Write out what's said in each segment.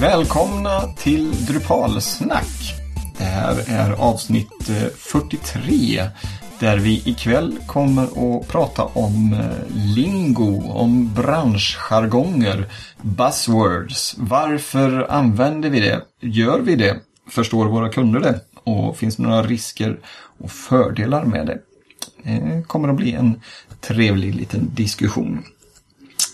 Välkomna till Drupalsnack. Det här är avsnitt eh, 43 där vi ikväll kommer att prata om eh, lingo, om branschjargonger, buzzwords. Varför använder vi det? Gör vi det? Förstår våra kunder det? Och finns det några risker och fördelar med det? Det kommer att bli en trevlig liten diskussion.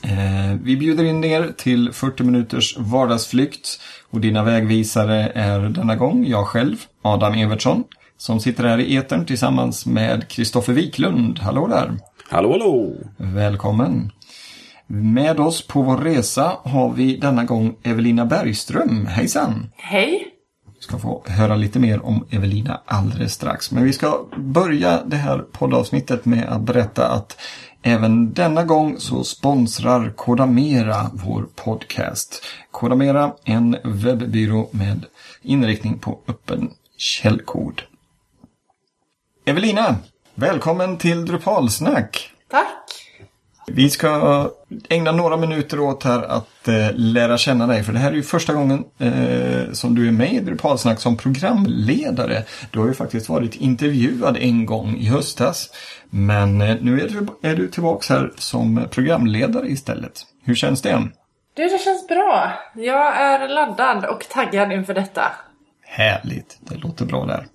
Eh, vi bjuder in er till 40 minuters vardagsflykt och dina vägvisare är denna gång jag själv, Adam Evertsson, som sitter här i etern tillsammans med Kristoffer Wiklund. Hallå där! Hallå, hallå! Välkommen! Med oss på vår resa har vi denna gång Evelina Bergström. Hejsan! Hej! Vi ska få höra lite mer om Evelina alldeles strax. Men vi ska börja det här poddavsnittet med att berätta att Även denna gång så sponsrar Kodamera vår podcast. Kodamera, en webbyrå med inriktning på öppen källkod. Evelina, välkommen till Drupalsnack! Tack! Vi ska ägna några minuter åt här att eh, lära känna dig. För det här är ju första gången eh, som du är med i Drupalsnack som programledare. Du har ju faktiskt varit intervjuad en gång i höstas. Men eh, nu är du, är du tillbaka här som programledare istället. Hur känns det? Du, det känns bra. Jag är laddad och taggad inför detta. Härligt, det låter bra där.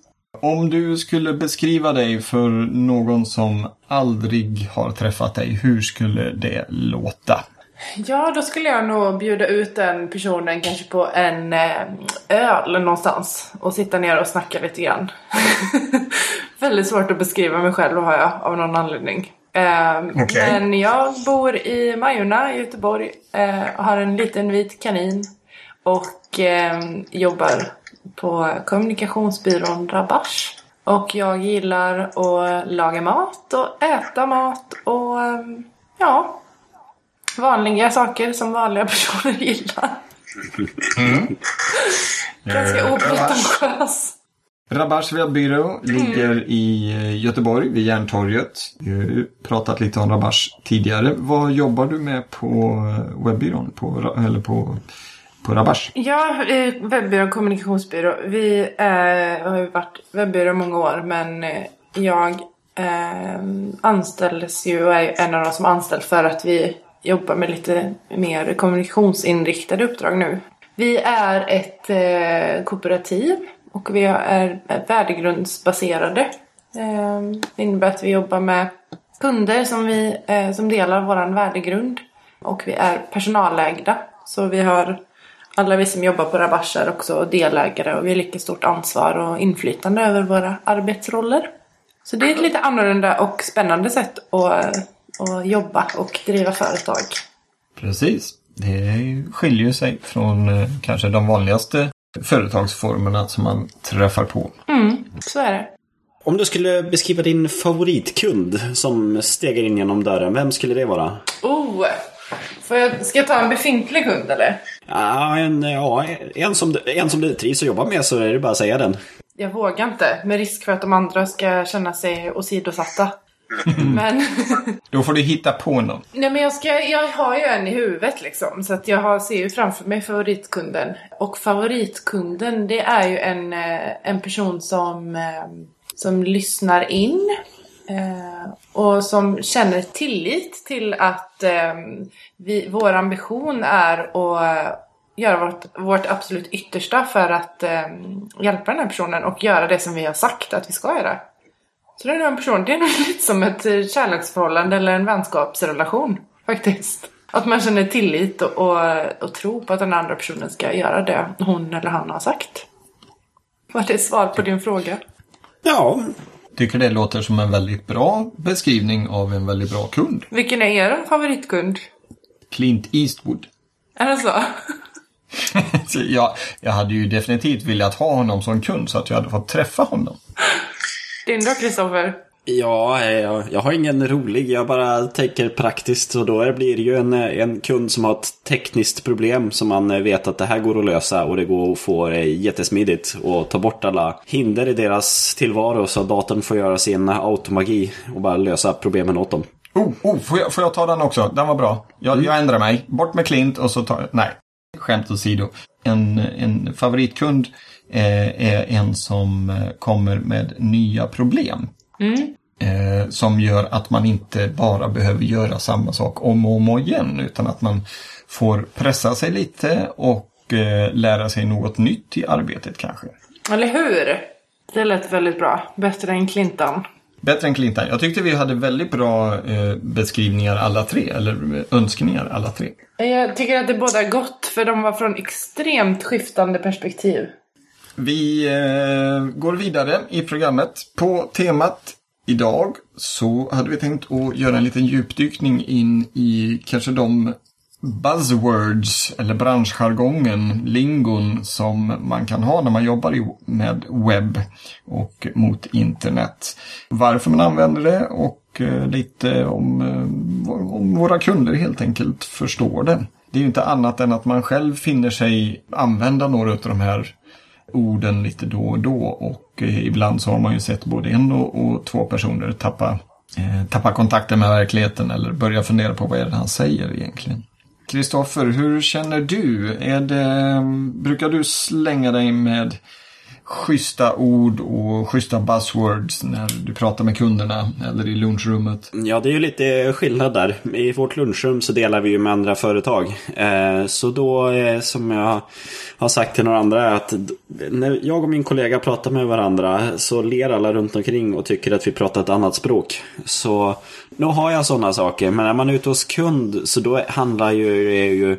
Om du skulle beskriva dig för någon som aldrig har träffat dig, hur skulle det låta? Ja, då skulle jag nog bjuda ut den personen kanske på en eh, öl någonstans och sitta ner och snacka lite grann. Väldigt svårt att beskriva mig själv har jag av någon anledning. Eh, okay. Men jag bor i Majorna i Göteborg, eh, har en liten vit kanin och eh, jobbar på kommunikationsbyrån Rabash. Och jag gillar att laga mat och äta mat och ehm, ja, vanliga saker som vanliga personer gillar. Mm. Ganska eh, opretentiös. Rabash webbyrå ligger mm. i eh, Göteborg vid Järntorget. Vi har ju pratat lite om Rabash tidigare. Vad jobbar du med på eh, webbyrån? På, eller på på Rabash? Ja, webbyrå och kommunikationsbyrå. Vi eh, har ju varit webbyrå många år men eh, jag eh, anställdes ju och är en av de som anställt för att vi jobbar med lite mer kommunikationsinriktade uppdrag nu. Vi är ett eh, kooperativ och vi är värdegrundsbaserade. Eh, det innebär att vi jobbar med kunder som, vi, eh, som delar vår värdegrund. Och vi är personalägda. Så vi har alla vi som jobbar på Rabash är också delägare och vi har lika stort ansvar och inflytande över våra arbetsroller. Så det är ett lite annorlunda och spännande sätt att, att jobba och driva företag. Precis. Det skiljer sig från eh, kanske de vanligaste företagsformerna som man träffar på. Mm, så är det. Om du skulle beskriva din favoritkund som stegar in genom dörren, vem skulle det vara? Oh, Får jag, ska jag ta en befintlig kund eller? Ja, en, ja, en, som, en som du trivs att jobba med så är det bara att säga den. Jag vågar inte, med risk för att de andra ska känna sig åsidosatta. men... Då får du hitta på någon. Nej men jag, ska, jag har ju en i huvudet liksom. Så att jag har, ser ju framför mig favoritkunden. Och favoritkunden det är ju en, eh, en person som, eh, som lyssnar in. Eh, och som känner tillit till att eh, vi, vår ambition är att göra vårt, vårt absolut yttersta för att eh, hjälpa den här personen och göra det som vi har sagt att vi ska göra. Så det är en person, det är nog lite som ett kärleksförhållande eller en vänskapsrelation faktiskt. Att man känner tillit och, och, och tro på att den andra personen ska göra det hon eller han har sagt. Var det svar på din fråga? Ja, tycker det låter som en väldigt bra beskrivning av en väldigt bra kund. Vilken är er favoritkund? Clint Eastwood. Är det så? så jag, jag hade ju definitivt velat ha honom som kund så att jag hade fått träffa honom. Din då, Kristoffer? Ja, jag, jag har ingen rolig. Jag bara tänker praktiskt. Och då blir det ju en, en kund som har ett tekniskt problem som man vet att det här går att lösa och det går att få jättesmidigt och ta bort alla hinder i deras tillvaro så att datorn får göra sin automagi och bara lösa problemen åt dem. Oh, oh får, jag, får jag ta den också? Den var bra. Jag, mm. jag ändrar mig. Bort med Klint och så tar. Nej, skämt åsido. en, en favoritkund eh, är en som eh, kommer med nya problem. Eh, som gör att man inte bara behöver göra samma sak om och om igen utan att man får pressa sig lite och eh, lära sig något nytt i arbetet kanske. Eller hur? Det lät väldigt bra. Bättre än Clinton. Bättre än Clinton. Jag tyckte vi hade väldigt bra eh, beskrivningar alla tre, eller eh, önskningar alla tre. Jag tycker att det båda gott för de var från extremt skiftande perspektiv. Vi eh, går vidare i programmet. På temat idag så hade vi tänkt att göra en liten djupdykning in i kanske de buzzwords eller branschjargongen, lingon som man kan ha när man jobbar med webb och mot internet. Varför man använder det och eh, lite om, eh, om våra kunder helt enkelt förstår det. Det är ju inte annat än att man själv finner sig använda några av de här orden lite då och då och eh, ibland så har man ju sett både en och, och två personer tappa, eh, tappa kontakten med verkligheten eller börja fundera på vad är det han säger egentligen. Kristoffer, hur känner du? Är det, mm, brukar du slänga dig med schyssta ord och schyssta buzzwords när du pratar med kunderna eller i lunchrummet? Ja, det är ju lite skillnad där. I vårt lunchrum så delar vi ju med andra företag. Eh, så då, eh, som jag har sagt till några andra, är att när jag och min kollega pratar med varandra så ler alla runt omkring och tycker att vi pratar ett annat språk. Så nu har jag sådana saker, men när man är ute hos kund så då handlar ju, ju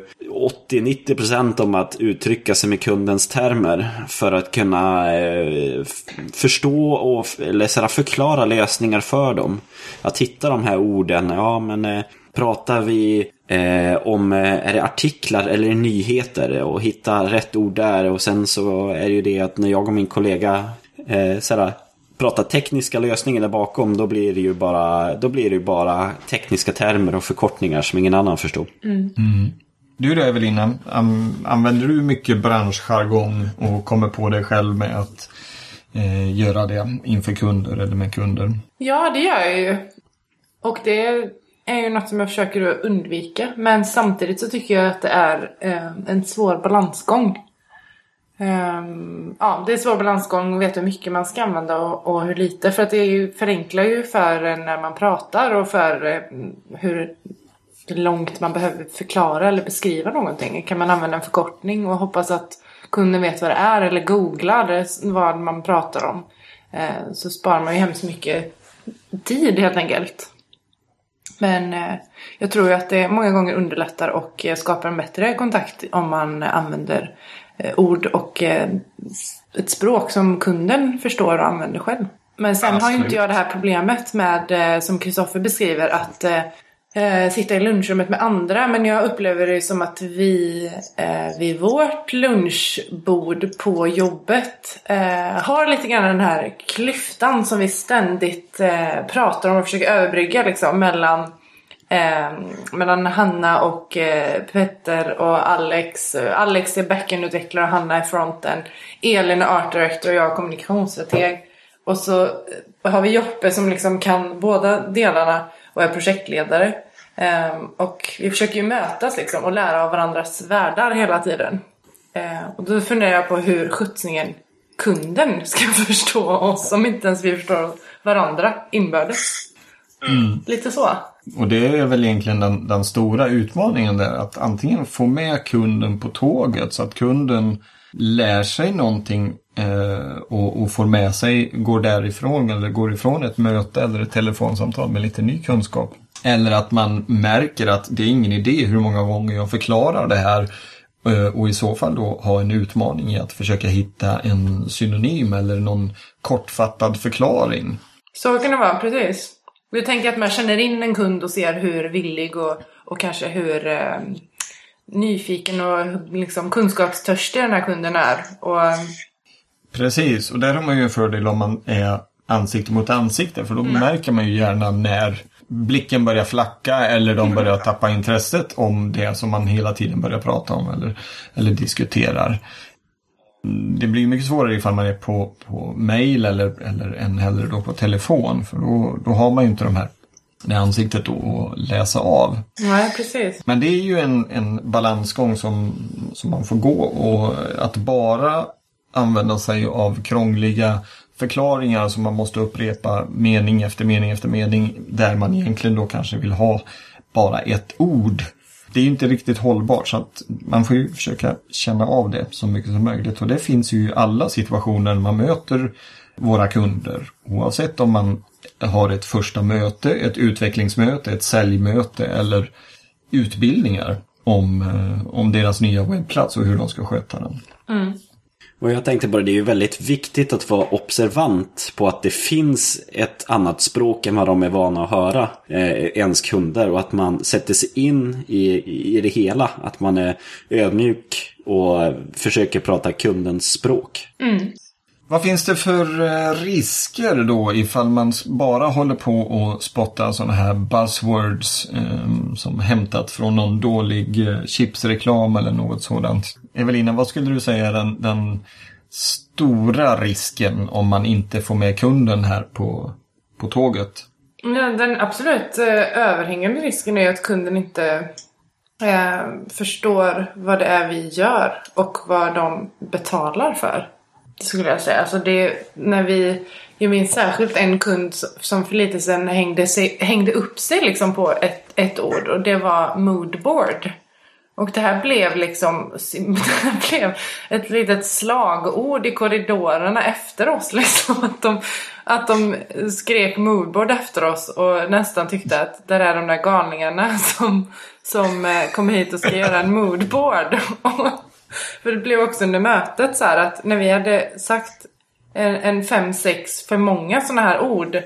80-90% om att uttrycka sig med kundens termer för att kunna eh, f- förstå och eller så här, förklara lösningar för dem. Att hitta de här orden, ja men eh, pratar vi eh, om, eh, är det artiklar eller är det nyheter? Och hitta rätt ord där. Och sen så är det ju det att när jag och min kollega eh, så här, pratar tekniska lösningar där bakom då blir det ju bara, då blir det bara tekniska termer och förkortningar som ingen annan förstår. Du då Evelina, använder du mycket branschjargong och kommer på dig själv med att eh, göra det inför kunder eller med kunder? Ja, det gör jag ju. Och det är ju något som jag försöker att undvika. Men samtidigt så tycker jag att det är eh, en svår balansgång. Um, ja, det är en svår balansgång att veta hur mycket man ska använda och, och hur lite. För att det är ju, förenklar ju för en när man pratar och för eh, hur långt man behöver förklara eller beskriva någonting. Kan man använda en förkortning och hoppas att kunden vet vad det är eller googlar vad man pratar om. Eh, så sparar man ju hemskt mycket tid helt enkelt. Men eh, jag tror ju att det många gånger underlättar och eh, skapar en bättre kontakt om man använder ord och ett språk som kunden förstår och använder själv. Men sen har ju Absolut. inte jag det här problemet med, som Kristoffer beskriver, att eh, sitta i lunchrummet med andra. Men jag upplever det som att vi eh, vid vårt lunchbord på jobbet eh, har lite grann den här klyftan som vi ständigt eh, pratar om och försöker överbrygga liksom mellan Eh, mellan Hanna och eh, Petter och Alex. Alex är backendutvecklare och Hanna är fronten. Elin är art director och jag är kommunikationsstrateg. Och så har vi Joppe som liksom kan båda delarna och är projektledare. Eh, och vi försöker ju mötas liksom och lära av varandras världar hela tiden. Eh, och då funderar jag på hur skjutsningen kunden ska förstå oss om inte ens vi förstår varandra inbördes. Lite så. Och det är väl egentligen den, den stora utmaningen där. Att antingen få med kunden på tåget så att kunden lär sig någonting eh, och, och får med sig, går därifrån eller går ifrån ett möte eller ett telefonsamtal med lite ny kunskap. Eller att man märker att det är ingen idé hur många gånger jag förklarar det här eh, och i så fall då ha en utmaning i att försöka hitta en synonym eller någon kortfattad förklaring. Så kan det vara, precis. Jag tänker att man känner in en kund och ser hur villig och, och kanske hur eh, nyfiken och liksom kunskapstörstig den här kunden är. Och, eh, Precis, och där har man ju en fördel om man är ansikte mot ansikte för då märker man ju gärna när blicken börjar flacka eller de börjar tappa intresset om det som man hela tiden börjar prata om eller, eller diskuterar. Mm, Det blir mycket svårare ifall man är på, på mail eller, eller än hellre då på telefon för då, då har man ju inte de här det ansiktet att läsa av. Nej, precis. Men det är ju en, en balansgång som, som man får gå och att bara använda sig av krångliga förklaringar som man måste upprepa mening efter mening efter mening där man egentligen då kanske vill ha bara ett ord. Det är ju inte riktigt hållbart så att man får ju försöka känna av det så mycket som möjligt och det finns ju i alla situationer man möter våra kunder. Oavsett om man har ett första möte, ett utvecklingsmöte, ett säljmöte eller utbildningar om, eh, om deras nya webbplats och hur de ska sköta den. Mm. Och jag tänkte bara det är ju väldigt viktigt att vara observant på att det finns ett annat språk än vad de är vana att höra, eh, ens kunder. Och att man sätter sig in i, i det hela. Att man är ödmjuk och försöker prata kundens språk. Mm. Vad finns det för eh, risker då ifall man bara håller på och spottar sådana här buzzwords eh, som hämtat från någon dålig eh, chipsreklam eller något sådant? Evelina, vad skulle du säga är den, den stora risken om man inte får med kunden här på, på tåget? Ja, den absolut eh, överhängande risken är att kunden inte eh, förstår vad det är vi gör och vad de betalar för. Skulle jag säga. Alltså det, när vi, jag minns särskilt en kund som för lite sedan hängde, sig, hängde upp sig liksom på ett, ett ord och det var moodboard. Och det här blev liksom det här blev ett litet slagord i korridorerna efter oss. Liksom. Att, de, att de skrek moodboard efter oss och nästan tyckte att det är de där galningarna som, som eh, kommer hit och ska göra en moodboard. För det blev också under mötet så här att när vi hade sagt en, en fem, sex för många sådana här ord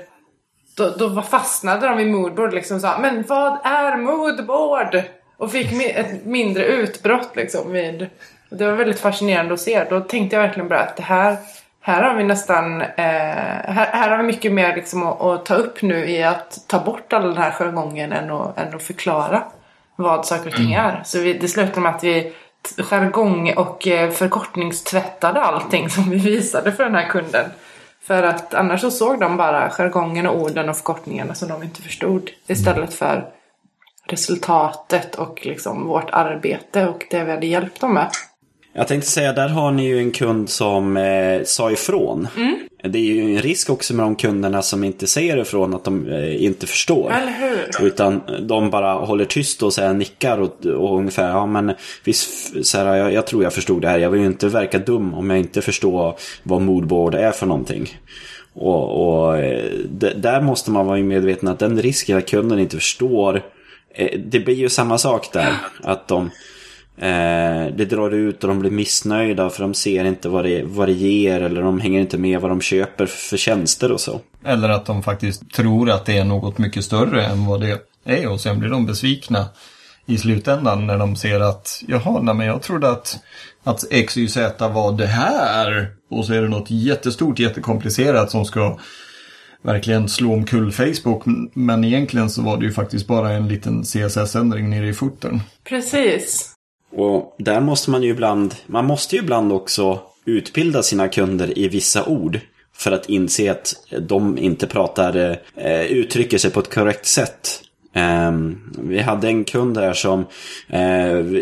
då, då fastnade de vid moodboard liksom sa Men vad är moodboard? Och fick ett mindre utbrott liksom vid... Det var väldigt fascinerande att se. Då tänkte jag verkligen bara att det här... Här har vi nästan... Eh, här, här har vi mycket mer liksom att, att, ta upp nu i att ta bort all den här jargongen än att, än att förklara vad saker och ting är. Så vi, det slutade med att vi jargong och eh, förkortningstvättade allting som vi visade för den här kunden. För att annars så såg de bara jargongen och orden och förkortningarna som de inte förstod. Istället för resultatet och liksom vårt arbete och det vi hade hjälpt dem med. Jag tänkte säga, där har ni ju en kund som eh, sa ifrån. Mm. Det är ju en risk också med de kunderna som inte säger ifrån att de eh, inte förstår. Utan de bara håller tyst och så här nickar och, och ungefär, ja men visst, så här, jag, jag tror jag förstod det här. Jag vill ju inte verka dum om jag inte förstår vad moodboard är för någonting. Och, och eh, där måste man vara medveten att den risken att kunden inte förstår Eh, det blir ju samma sak där. Att de eh, det drar ut och de blir missnöjda för de ser inte vad det, vad det ger eller de hänger inte med vad de köper för tjänster och så. Eller att de faktiskt tror att det är något mycket större än vad det är och sen blir de besvikna i slutändan när de ser att jaha, nej, men jag trodde att, att X, Y, Z var det här och så är det något jättestort, jättekomplicerat som ska verkligen slå omkull Facebook. Men egentligen så var det ju faktiskt bara en liten CSS-ändring nere i foten. Precis. Och där måste man ju ibland, man måste ju ibland också utbilda sina kunder i vissa ord. För att inse att de inte pratar, eh, uttrycker sig på ett korrekt sätt. Um, vi hade en kund där som, uh,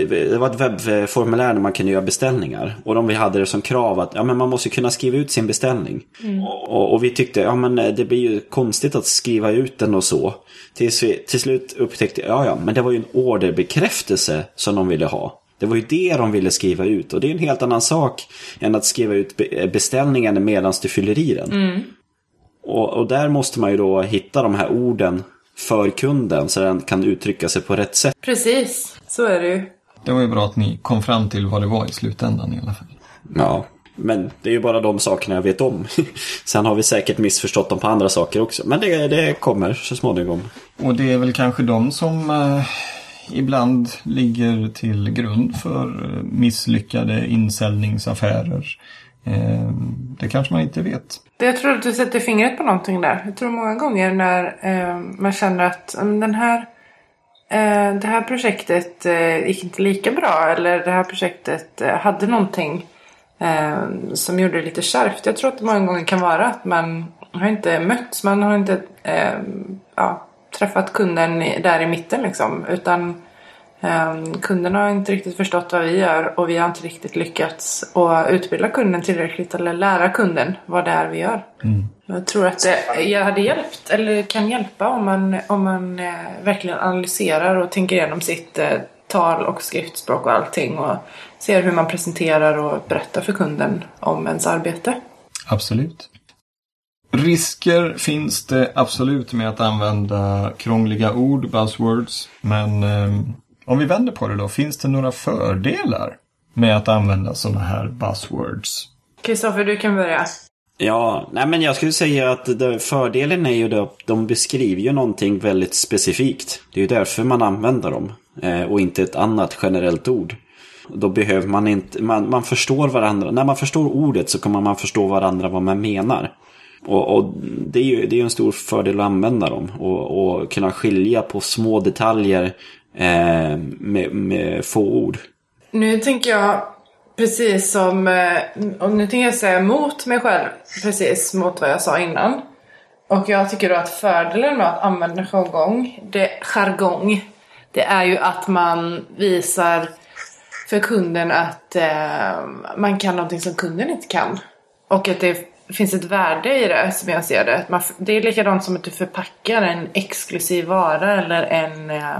det var ett webbformulär där man kunde göra beställningar. Och de vi hade det som krav att ja, men man måste kunna skriva ut sin beställning. Mm. Och, och, vi tyckte, ja men eh, det blir ju konstigt att skriva ut den och så. Tills vi till slut upptäckte, ja ja, men det var ju en orderbekräftelse som de ville ha. Det var ju det de ville skriva ut och det är en helt annan sak än att skriva ut beställningen medan du fyller i den. Mm. Och, och där måste man ju då hitta de här orden för kunden så den kan uttrycka sig på rätt sätt. Precis, så är det ju. Det var ju bra att ni kom fram till vad det var i slutändan i alla fall. Ja, men det är ju bara de sakerna jag vet om. Sen har vi säkert missförstått dem på andra saker också. Men det, det kommer så småningom. Och det är väl kanske de som eh, ibland ligger till grund för eh, misslyckade insäljningsaffärer. Eh, det kanske man inte vet. Jag tror att du sätter fingret på någonting där. Jag tror många gånger när eh, man känner att den här, eh, det här projektet eh, gick inte lika bra eller det här projektet eh, hade någonting eh, som gjorde det lite kärvt. Jag tror att det många gånger kan vara att man har inte mötts, man har inte eh, ja, träffat kunden där i mitten liksom. Utan ehm, kunden har inte riktigt förstått vad vi gör och vi har inte riktigt lyckats att utbilda kunden tillräckligt eller lära kunden vad det är vi gör. Jag tror att det jag hade hjälpt, eller kan hjälpa om man, om man eh, verkligen analyserar och tänker igenom sitt eh, tal och skriftspråk och allting och ser hur man presenterar och berättar för kunden om ens arbete. Absolut. Risker finns det absolut med att använda krångliga ord, buzzwords. Men eh, om vi vänder på det då, finns det några fördelar med att använda sådana här buzzwords? Kristoffer, du kan börja. Ja, nej men jag skulle säga att fördelen är ju att de beskriver ju någonting väldigt specifikt. Det är ju därför man använder dem. Eh, och inte ett annat generellt ord. Då behöver man inte, man, man förstår varandra. När man förstår ordet så kommer man förstå varandra vad man menar. Och, och det är ju det är en stor fördel att använda dem. Och, och kunna skilja på små detaljer eh, med, med få ord. Nu tänker jag precis som, eh, och nu tänker jag säga mot mig själv, precis mot vad jag sa innan. Och jag tycker då att fördelen med att använda jargong, det, jargong, det är ju att man visar för kunden att eh, man kan någonting som kunden inte kan. Och att det finns ett värde i det som jag ser det. Att Man, det är likadant som att du förpackar en exklusiv vara eller en eh,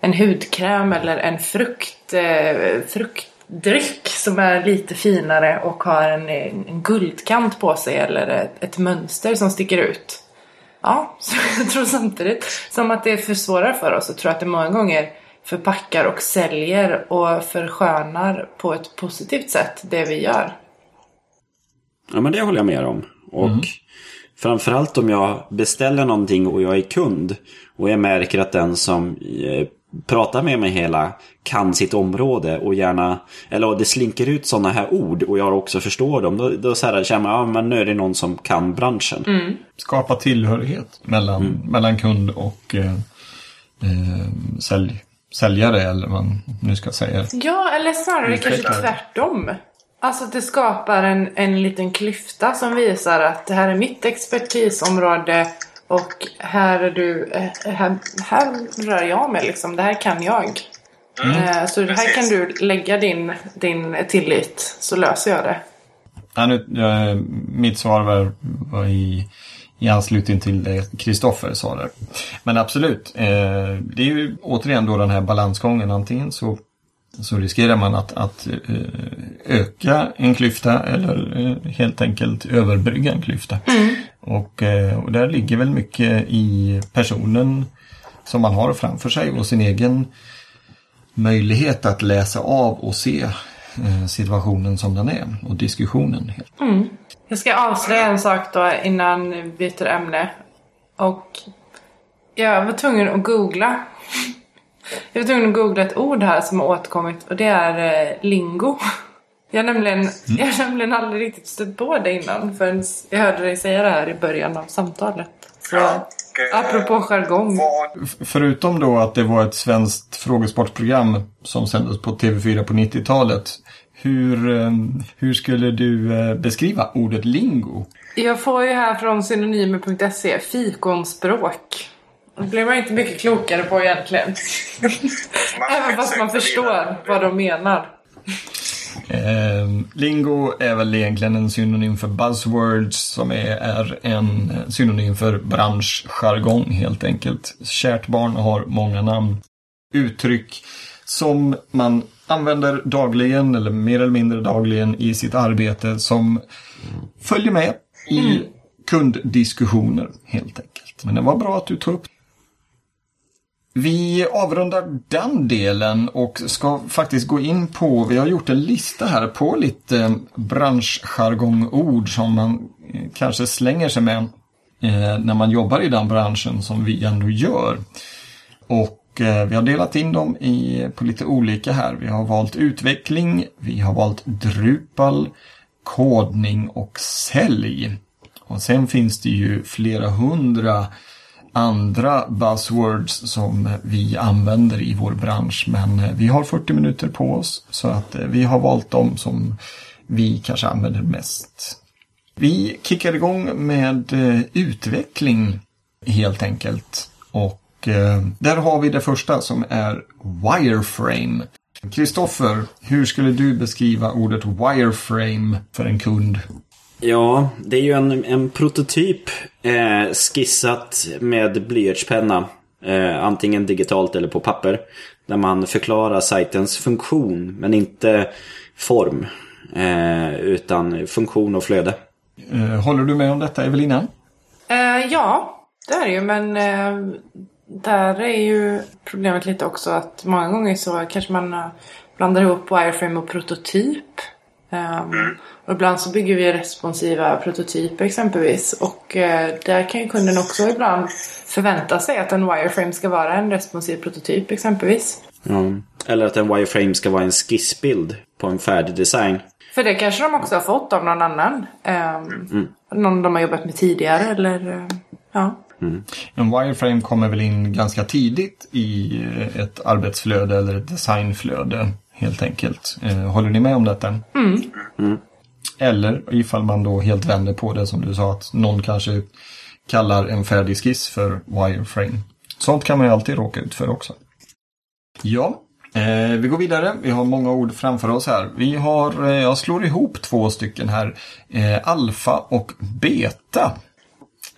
en hudkräm eller en frukt, eh, fruktdryck som är lite finare och har en, en guldkant på sig eller ett, ett mönster som sticker ut. Ja, så jag tror samtidigt som att det försvårar för oss så tror jag att det många gånger förpackar och säljer och förskönar på ett positivt sätt det vi gör. Ja, men det håller jag med om. Och framförallt om jag beställer någonting och jag är kund och jag märker att den som eh, pratar med mig hela kan sitt område och gärna, eller det slinker ut sådana här ord och jag också förstår dem. Då, då så här, känner man, ja men nu är det någon som kan branschen. Skapa tillhörighet mellan, mellan kund och eh, eh, sälj, säljare eller vad man nu ska säga. Ja, eller snarare kanske tvärtom. Alltså att det skapar en, en liten klyfta som visar att det här är mitt expertisområde och här är du, eh, här, här rör jag mig liksom. Det här kan jag. Eh, Så det här kan precis. du lägga din, din tillit så löser jag det. Ja, nu, eh, mitt svar var, var i, i anslutning till det Kristoffer sa där. Men absolut, eh, det är ju återigen då den här balansgången. Antingen så, så riskerar man att, att eh, öka en klyfta eller eh, helt enkelt överbrygga en klyfta. Och, eh, och där ligger väl mycket i personen som man har framför sig och sin egen möjlighet att läsa av och se situationen som den är och diskussionen. Jag ska avslöja en sak då innan vi byter ämne. Och jag var tvungen att googla. Jag var tvungen att googla ett ord här som har återkommit och det är eh, lingo. Jag har, nämligen, jag har nämligen aldrig riktigt stött på det innan förrän jag hörde dig säga det här i början av samtalet. Så, Ja, och, apropå jargong. Förutom då att det var ett svenskt frågesportprogram som sändes på TV4 på 90-talet. Hur, eh, hur skulle du eh, beskriva ordet lingo? Jag får ju här från synonymer.se fikonspråk. Det blir man inte mycket klokare på egentligen. Även fast man förstår vad de menar. Eh, lingo är väl egentligen en synonym för buzzwords som är, är en synonym för branschjargong helt enkelt. Kärt barn har många namn. Uttryck som man använder dagligen eller mer eller mindre dagligen i sitt arbete som följer med i kunddiskussioner helt enkelt. Men det var bra att du tog upp vi avrundar den delen och ska faktiskt gå in på, vi har gjort en lista här på lite branschjargongord som man eh, kanske slänger sig med eh, när man jobbar i den branschen som vi ändå gör. Och eh, vi har delat in dem i, på lite olika här. Vi har valt utveckling, vi har valt Drupal, kodning och sälj. Och sen finns det ju flera hundra andra buzzwords som vi använder i vår bransch. Men eh, vi har 40 minuter på oss så att eh, vi har valt dem som vi kanske använder mest. Vi kickar igång med eh, utveckling helt enkelt. Och där har vi det första som är wireframe. Kristoffer, hur skulle du beskriva ordet wireframe för en kund? Ja, det är ju en, en prototyp eh, skissat med blyertspenna. Eh, antingen digitalt eller på papper. Där man förklarar sajtens funktion men inte form. Eh, utan funktion och flöde. Eh, håller du med om detta Evelina? Eh, ja, det är det ju. Men eh, där är ju problemet lite också att många gånger så kanske man blandar ihop wireframe och prototyp. Um, och ibland så bygger vi responsiva prototyper exempelvis. Och uh, där kan ju kunden också ibland förvänta sig att en wireframe ska vara en responsiv prototyp exempelvis. Ja. Eller att en wireframe ska vara en skissbild på en färdig design. För det kanske de också har fått av någon annan. Um, mm. Någon de har jobbat med tidigare eller uh, ja. Mm. En wireframe kommer väl in ganska tidigt i ett arbetsflöde eller ett designflöde helt enkelt. Håller ni med om detta? Mm. Eller ifall man då helt vänder på det som du sa att någon kanske kallar en färdig skiss för wireframe. Sånt kan man ju alltid råka ut för också. Ja, eh, vi går vidare. Vi har många ord framför oss här. Vi har, eh, jag slår ihop två stycken här. Eh, alfa och beta.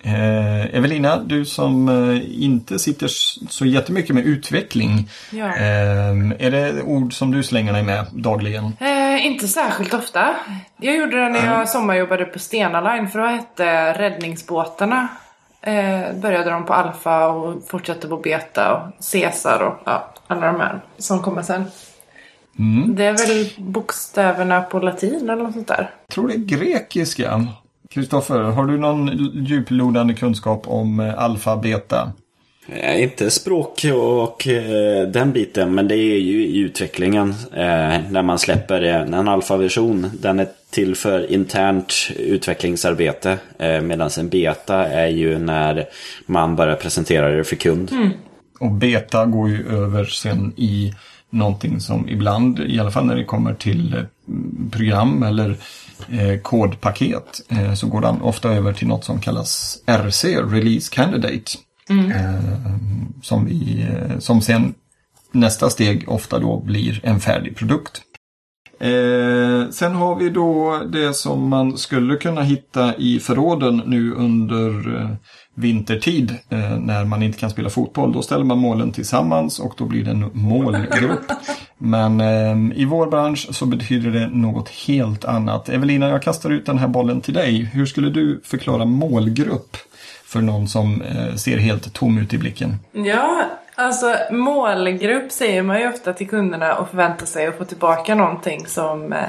Eh, Evelina, du som eh, inte sitter så jättemycket med utveckling. Ja. Eh, är det ord som du slänger dig med dagligen? Eh, inte särskilt ofta. Jag gjorde det när jag sommarjobbade på Stena Line för då hette räddningsbåtarna. Eh, började de på Alfa och fortsatte på Beta och Caesar och ja, alla de här som kommer sen. Mm. Det är väl bokstäverna på latin eller något sånt där. Jag tror det är grekiska. Kristoffer, har du någon djuplodande kunskap om eh, alfa, beta? Eh, inte språk och eh, den biten, men det är ju i utvecklingen eh, när man släpper en alfaversion. Den är till för internt utvecklingsarbete, eh, medan en beta är ju när man börjar presentera det för kund. Mm. Och beta går ju över sen i någonting som ibland, i alla fall när det kommer till eh, program eller eh, kodpaket, eh, så går den ofta över till något som kallas RC, Release Candidate. Mm. Eh, som, vi, eh, som sen nästa steg ofta då blir en färdig produkt. Eh, sen har vi då det som man skulle kunna hitta i förråden nu under eh, vintertid eh, när man inte kan spela fotboll. Då ställer man målen tillsammans och då blir det en målgrupp. Men i vår bransch så betyder det något helt annat. Evelina, jag kastar ut den här bollen till dig. Hur skulle du förklara målgrupp för någon som eh, ser helt tom ut i blicken? Ja, alltså målgrupp säger man ju ofta till kunderna och förväntar sig att få tillbaka någonting som eh,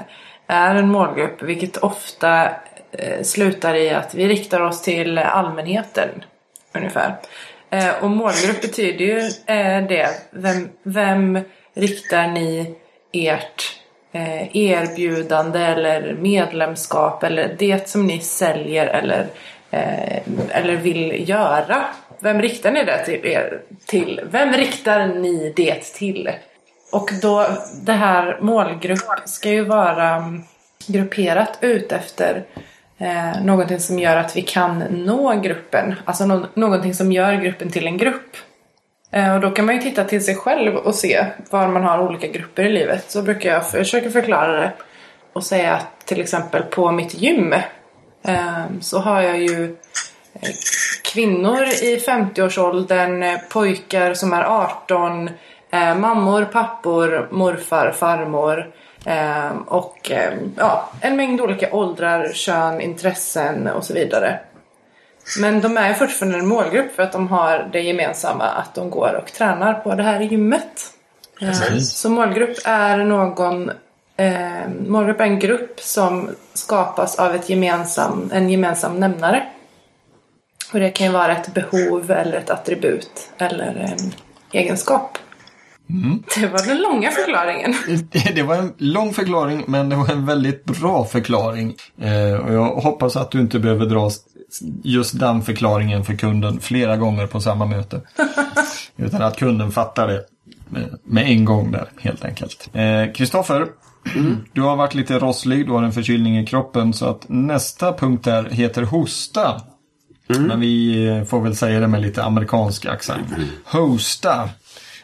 är en målgrupp. Vilket ofta eh, slutar i att vi riktar oss till allmänheten. Ungefär. Och målgrupp betyder ju det. Vem, vem riktar ni ert erbjudande eller medlemskap eller det som ni säljer eller, eh, eller vill göra? Vem riktar ni det till, er, till? Vem riktar ni det till? Och då, det här målgrupp ska ju vara mm, grupperat ut efter eh, någonting som gör att vi kan nå gruppen. Alltså no någonting som gör gruppen till en grupp. Eh, och då kan man ju titta till sig själv och se var man har olika grupper i livet. Så brukar jag försöka förklara det och säga att till exempel på mitt gym så har jag ju eh, kvinnor i 50-årsåldern, eh, pojkar som är 18, eh, mammor, pappor, morfar, farmor eh, och eh, ja, en mängd olika åldrar, kön, intressen och så vidare. Men de är fortfarande en målgrupp för att de har det gemensamma att de går och tränar på det här gymmet. Precis. Så målgrupp är någon eh, Målgrupp är en grupp som skapas av ett gemensam, en gemensam nämnare. Och det kan ju vara ett behov eller ett attribut eller en egenskap. Det var den långa förklaringen. Det var en lång förklaring men det var en väldigt bra förklaring. Eh, och jag hoppas att du inte behöver dra just den förklaringen för kunden flera gånger på samma möte. Utan att kunden fattar det med, med en gång där helt enkelt. Kristoffer, du har varit lite rosslig, du har en förkylning i kroppen så att nästa punkt där heter hosta. Men vi får väl säga det med lite amerikansk accent. Hosta.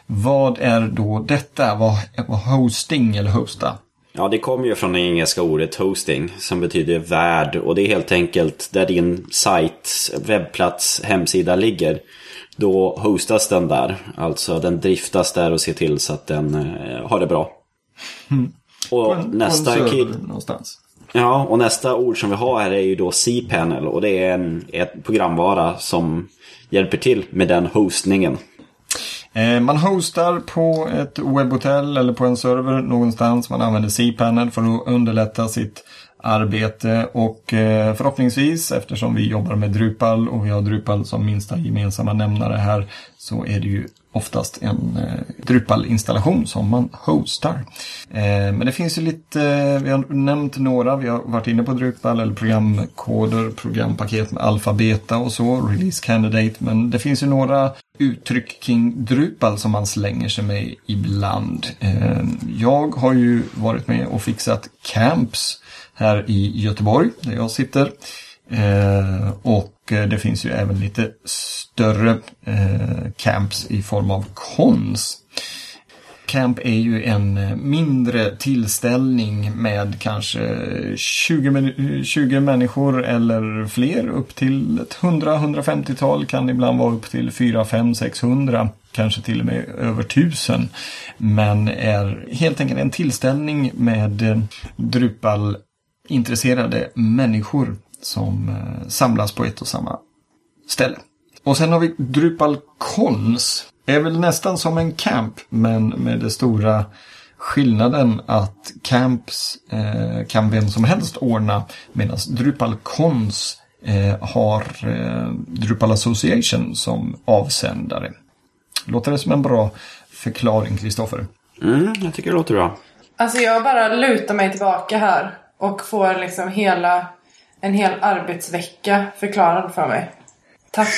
Vad är då detta? Vad vad hosting eller hosta? Ja, det kommer ju från det engelska ordet hosting som betyder värd och det är helt enkelt där din sajt, webbplats, hemsida ligger. Då hostas den där, alltså den driftas där och ser till så att den eh, har det bra. Och en- en nästa server kid, någonstans. ja, och nästa ord som vi har här är ju då cPanel och det är en ett programvara som hjälper till med den hostningen. Eh, Man hostar på ett webbhotell eller på en server någonstans. Man använder cPanel för att underlätta sitt arbete och eh, förhoppningsvis eftersom vi jobbar med Drupal och vi har Drupal som minsta gemensamma nämnare här så är det ju oftast en eh, Drupal-installation som man hostar. Eh, men det finns ju lite, vi har nämnt några, vi har varit inne på Drupal eller programkoder, programpaket med alfabeta och så, release candidate, men det finns ju några uttryck kring Drupal som man slänger sig med ibland. Jag har ju varit med och fixat camps här i Göteborg där jag sitter. Eh, och eh, det finns ju även lite större eh, camps i form av cons. Camp är ju en mindre tillställning med kanske 20, 20 människor eller fler upp till 100-150-tal kan ibland vara upp till 4, 5, 600 kanske till och med över 1000. Men är helt enkelt en tillställning med Drupal intresserade människor som eh, samlas på ett och samma ställe. Och sen har vi Drupal Cons. Är väl nästan som en camp men med det stora skillnaden att camps eh, kan vem som helst ordna medan Drupal Cons eh, har eh, Drupal Association som avsändare. Låter det som en bra förklaring, Kristoffer? Mm, jag tycker det låter bra. Alltså jag bara lutar mig tillbaka här och får liksom hela en hel arbetsvecka förklarad för mig. Tack.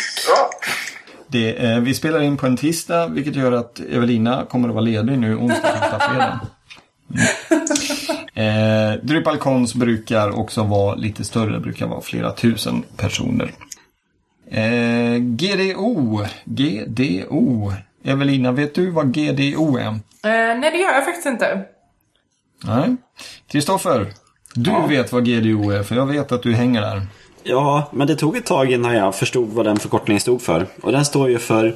Det, eh, vi spelar in på en tisdag vilket gör att Evelina kommer att vara ledig nu onsdag, torsdag, fredag. Mm. Eh, Drupal Cons brukar också vara lite större, brukar vara flera tusen personer. Eh, GDO, GDO. Evelina, vet du vad GDO är? Eh, nej det gör jag faktiskt inte. Nej. Kristoffer, du vet vad GDO är för jag vet att du hänger där. Ja, men det tog ett tag innan jag förstod vad den förkortningen stod för. Och den står ju för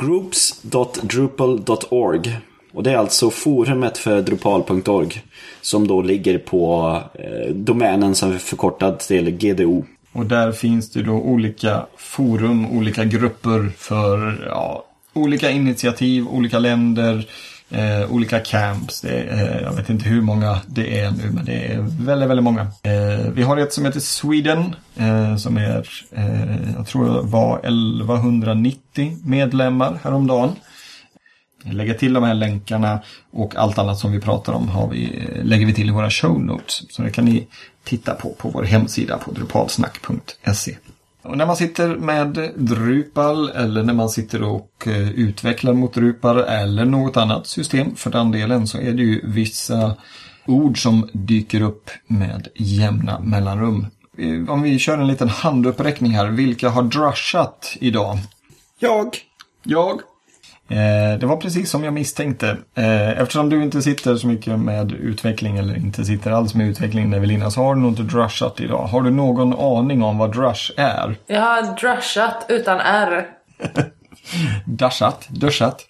groups.drupal.org. Och det är alltså forumet för drupal.org. Som då ligger på eh, domänen som är förkortad till GDO. Och där finns det då olika forum, olika grupper för ja, olika initiativ, olika länder, eh, olika camps. Det är, eh, jag vet inte hur många det är nu, men det är väldigt, väldigt många. Eh, vi har ett som heter Sweden, eh, som är, eh, jag tror det var 1190 medlemmar häromdagen. Lägga till de här länkarna och allt annat som vi pratar om har vi, eh, lägger vi till i våra show notes. Så det kan ni titta på på vår hemsida på drupalsnack.se. Och när man sitter med Drupal eller när man sitter och eh, utvecklar mot Drupal eller något annat system för den delen så är det ju vissa ord som dyker upp med jämna mellanrum. Eh, Om vi kör en liten handuppräckning här. Vilka har drushat idag? Jag. Jag. Eh, det var precis som jag misstänkte. Eh, eftersom du inte sitter så mycket med utveckling eller inte sitter alls med utveckling Evelina så har du nog inte drushat idag. Har du någon aning om vad drush är? Jag har drushat utan R. Dashat, duschat.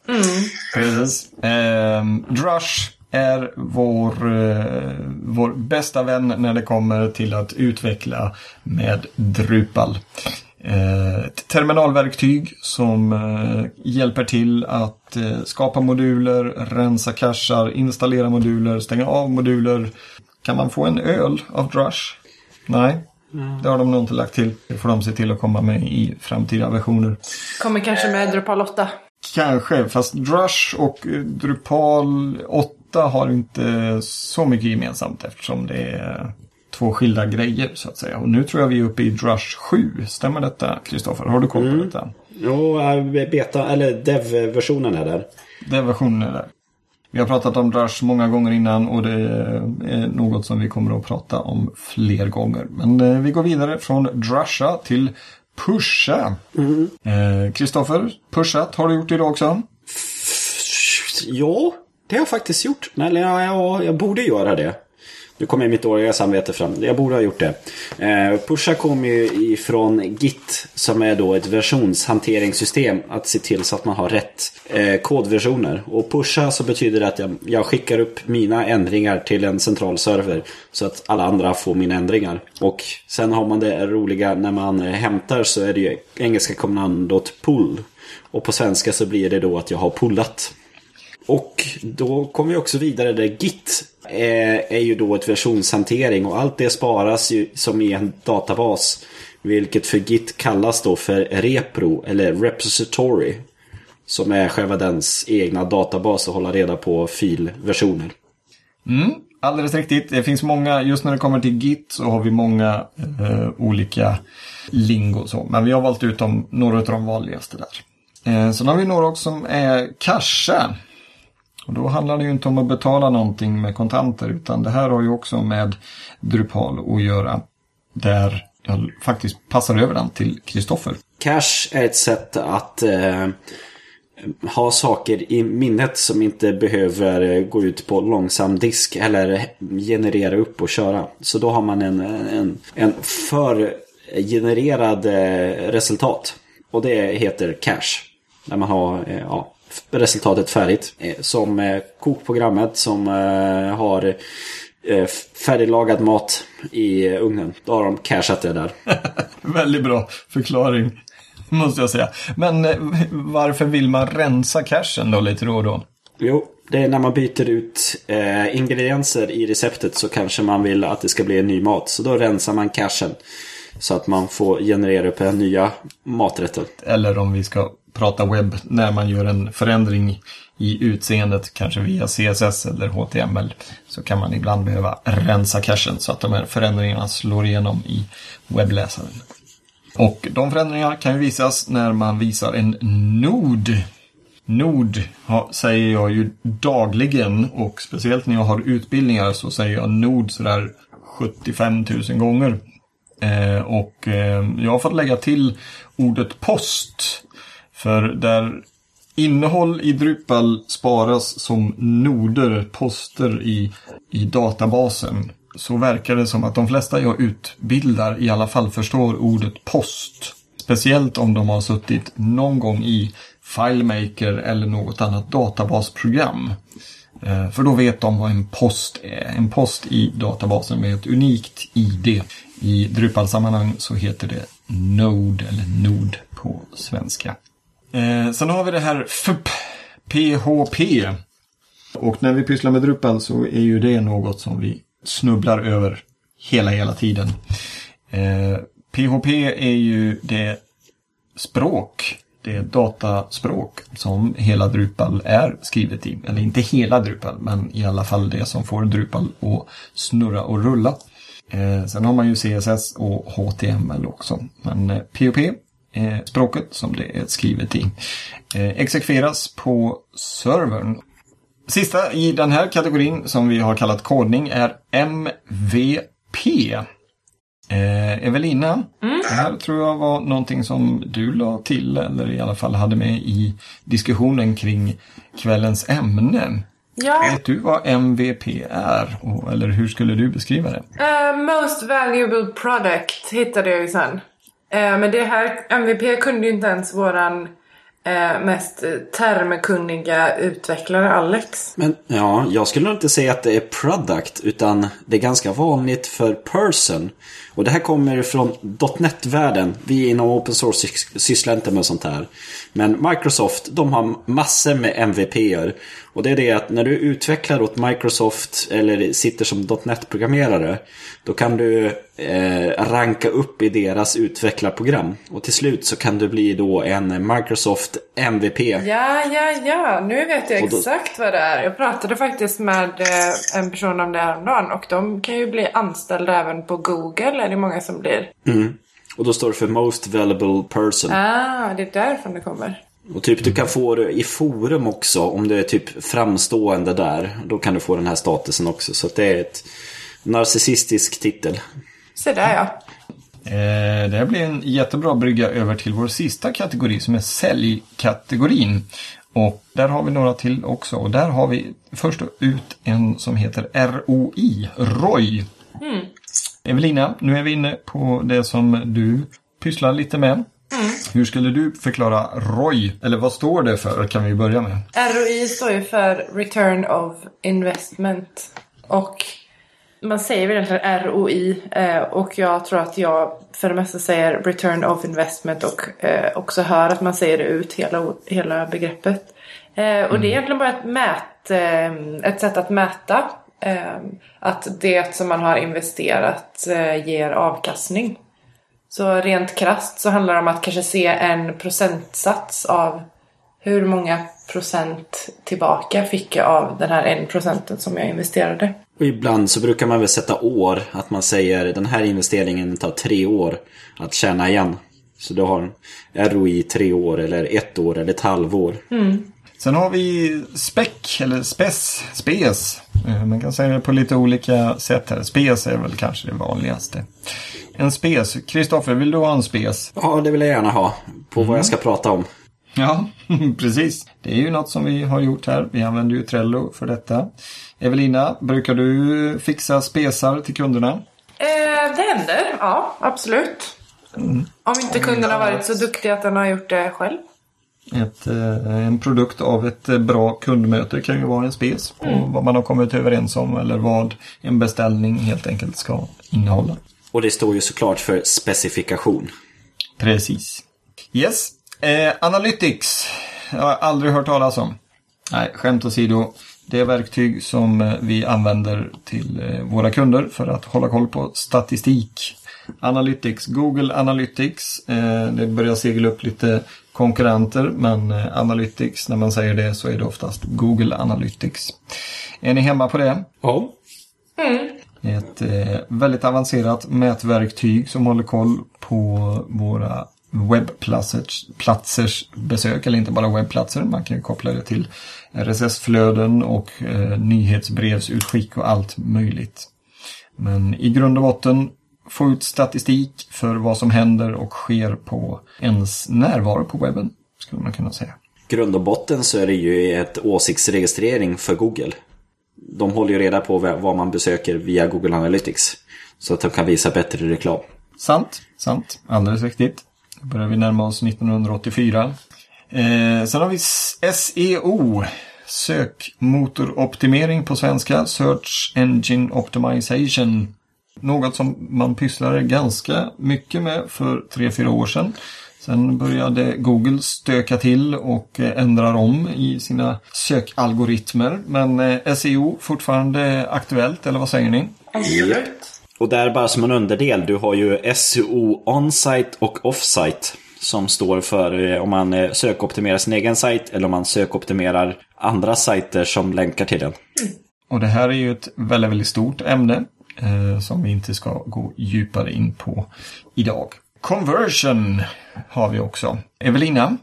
Precis. Eh, drush är vår, eh, vår bästa vän när det kommer till att utveckla med Drupal. Eh, ett terminalverktyg som eh, hjälper till att eh, skapa moduler, rensa cacher, installera moduler, stänga av moduler. Kan man få en öl av Drush? Nej, det har de nog inte lagt till. Det får de se till att komma med i framtida versioner. Kommer kanske med Drupal 8. Kanske, fast Drush och Drupal 8 har inte så mycket gemensamt eftersom det är två skilda grejer så att säga. Och nu tror jag vi är uppe i Drush 7. Stämmer detta, Kristoffer? Har du koll på detta? Jo, eh, beta, eller dev-versionen är där. Den versionen är där. Vi har pratat om Drush många gånger innan och det är något som vi kommer att prata om fler gånger. Men eh, vi går vidare från Drusha till pusha. Eh, Kristoffer, pushat har du gjort idag också? Ja, det har jag faktiskt gjort. Eller ja, jag borde göra det. Nu kommer mitt dåliga samvete fram. Jag borde ha gjort det. Eh, Pusha kommer ju ifrån Git som är då ett versionshanteringssystem. Att se till så att man har rätt eh, kodversioner. Och Pusha så betyder det att jag, jag skickar upp mina ändringar till en central server. Så att alla andra får mina ändringar. Och sen har man det roliga när man hämtar så är det ju engelska kommandot pull. Och på svenska så blir det då att jag har pullat. Och då kommer vi också vidare där Git är, är ju då ett versionshantering och allt det sparas ju som i en databas. Vilket för Git kallas då för repro eller repository. Som är själva dens egna databas att hålla reda på filversioner. Mm, alldeles riktigt. Det finns många, just när det kommer till Git så har vi många eh, olika lingo. Så. Men vi har valt ut de, några av de vanligaste där. Eh, sen har vi några också som är cache. Och då handlar det ju inte om att betala någonting med kontanter utan det här har ju också med Drupal att göra. Där jag faktiskt passar över den till Kristoffer. Cash är ett sätt att eh, ha saker i minnet som inte behöver eh, gå ut på långsam disk eller generera upp och köra. Så då har man en, en, en förgenererad eh, resultat. Och det heter cache. När man har eh, ja, resultatet färdigt. Eh, Som eh, kokprogrammet som eh, har färdiglagad mat i ugnen. Då har de cashat det där. Väldigt bra förklaring, måste jag säga. Men varför vill man rensa cachen då lite då och då? Jo, det är när man byter ut eh, ingredienser i receptet så kanske man vill att det ska bli en ny mat. Så då rensar man cachen. Så att man får generera upp nya maträtter. Eller om vi ska prata webb, när man gör en förändring i utseendet, kanske via CSS eller HTML, så kan man ibland behöva rensa cachen så att de här förändringarna slår igenom i webbläsaren. Och de förändringarna kan ju visas när man visar en nod. Nod säger jag ju dagligen och speciellt när jag har utbildningar så säger jag nod sådär 75 000 gånger. Eh, och eh, jag har fått lägga till ordet post. För där innehåll i Drupal sparas som noder, poster i, i databasen. Så verkar det som att de flesta jag utbildar i alla fall förstår ordet post. Speciellt om de har suttit någon gång i FileMaker eller något annat databasprogram. Eh, för då vet de vad en post är. En post i databasen med ett unikt ID. I Drupal-sammanhang så heter det Node eller nod på svenska. Eh, sen har vi det här FUP, PHP. Och när vi pysslar med Drupal så är ju det något som vi snubblar över hela, hela tiden. Eh, PHP är ju det språk, det dataspråk som hela Drupal är skrivet i. Eller inte hela Drupal, men i alla fall det som får Drupal att snurra och rulla. Eh, sen har man ju CSS och HTML också. Men eh, PHP är språket som det är skrivet i. Eh, exekveras på servern. Sista i den här kategorin som vi har kallat kodning är MVP. Eh, Evelina, det här tror jag var någonting som du la till eller i alla fall hade med i diskussionen kring kvällens ämne. Ja, Vet du vad MVP är? Och, eller hur skulle du beskriva det? eh, Most Valuable Product hittade jag ju sen. Eh, men det här, MVP kunde ju inte ens våran eh, mest eh, termkunniga utvecklare Alex. Men ja, jag skulle nog inte säga att det är product utan det är ganska vanligt för person. Och det här kommer från .NET-världen. Vi inom open source sys- sysslar inte med sånt här. Men Microsoft, de har massor med MVPer. Och det är det att när du utvecklar åt Microsoft eller sitter som .NET-programmerare. Då kan du eh, ranka upp i deras utvecklarprogram. Och till slut så kan du bli då en Microsoft MVP. Ja, ja, ja. Nu vet jag då- exakt vad det är. Jag pratade faktiskt med eh, en person om det häromdagen. Och de kan ju bli anställda även på Google. Är det många som blir. Och då står det för Most Valuable Person. Ah, det är därifrån det kommer. Och typ du kan få det i forum också om du är typ framstående där. Då kan du få den här statusen också. Så att det är ett narcissistisk titel. Se där ja. Eh, det här blir en jättebra brygga över till vår sista kategori som är säljkategorin. Och där har vi några till också. Och där har vi först ut en som heter ROI, ROI. Evelina, nu är vi inne på det som du pysslar lite med. Hur skulle du förklara ROI? Eller vad står det för kan vi börja med? ROI står ju för Return of Investment. Och man säger väl egentligen ROI. Eh, och jag tror att jag för det mesta säger Return of Investment och eh, också hör att man säger det ut hela, hela begreppet. Eh, och det är egentligen bara ett, mät, ett sätt att mäta att det som man har investerat eh, ger avkastning. Så rent krasst så handlar det om att kanske se en procentsats av hur många procent tillbaka fick jag av den här en procenten som jag investerade. Och ibland så brukar man väl sätta år. Att man säger den här investeringen tar tre år att tjäna igen. Så du har ROI tre år eller ett år eller ett halvår. Sen har vi SPEC, eller SPES, SPES. Eh, Man kan säga det på lite olika sätt här. SPES är väl kanske det vanligaste. En SPES. Kristoffer, vill du ha en SPES? Ja, det vill jag gärna ha. På vad jag ska prata om. Ja, precis. Det är ju något som vi har gjort här. Vi använder ju Trello för detta. Evelina, brukar du fixa spesar till kunderna? Eh, det händer, ja absolut. Om inte kunderna har varit så duktiga att den har gjort det själv. Ett, eh, en produkt av ett eh, bra kundmöte kan ju vara en spes på vad man har kommit överens om eller vad en beställning helt enkelt ska innehålla. Och det står ju såklart för specifikation. Precis. Yes. Eh, Analytics. Jag har aldrig hört talas om. Nej, skämt åsido. Det är verktyg som eh, vi använder till våra kunder för att hålla koll på statistik. Analytics, Google Analytics. Eh, det börjar segla upp lite konkurrenter men eh, Analytics, när man säger det så är det oftast Google Analytics. Är ni hemma på det? Ja. Ett eh, väldigt avancerat mätverktyg som håller koll på våra webbplatsers platsers besök, eller inte bara webbplatser. Man kan ju koppla det till RSS-flöden och eh, nyhetsbrevsutskick och allt möjligt. Men i grund och botten få ut statistik för vad som händer och sker på ens närvaro på webben, skulle man kunna säga. grund och botten så är det ju ett åsiktsregistrering för Google. De håller ju reda på vad man besöker via Google Analytics. Så att de kan visa bättre reklam. Sant, sant. Alldeles riktigt. Då börjar vi närma oss 1984. Eh, sen har vi SEO. Sökmotoroptimering på svenska. Search Engine Optimization. Något som man pysslade ganska mycket med för 3-4 år sedan. Sen började Google stöka till och eh, ändrar om i sina sökalgoritmer. Men eh, SEO fortfarande aktuellt, eller vad säger ni? Absolut. Och där bara som en underdel, du har ju SEO on-site och off-site. Som står för eh, om man sökoptimerar sin egen sajt eller om man sökoptimerar andra sajter som länkar till den. Och det här är ju ett väldigt, väldigt stort ämne eh, som vi inte ska gå djupare in på idag. Conversion har vi också. Evelina,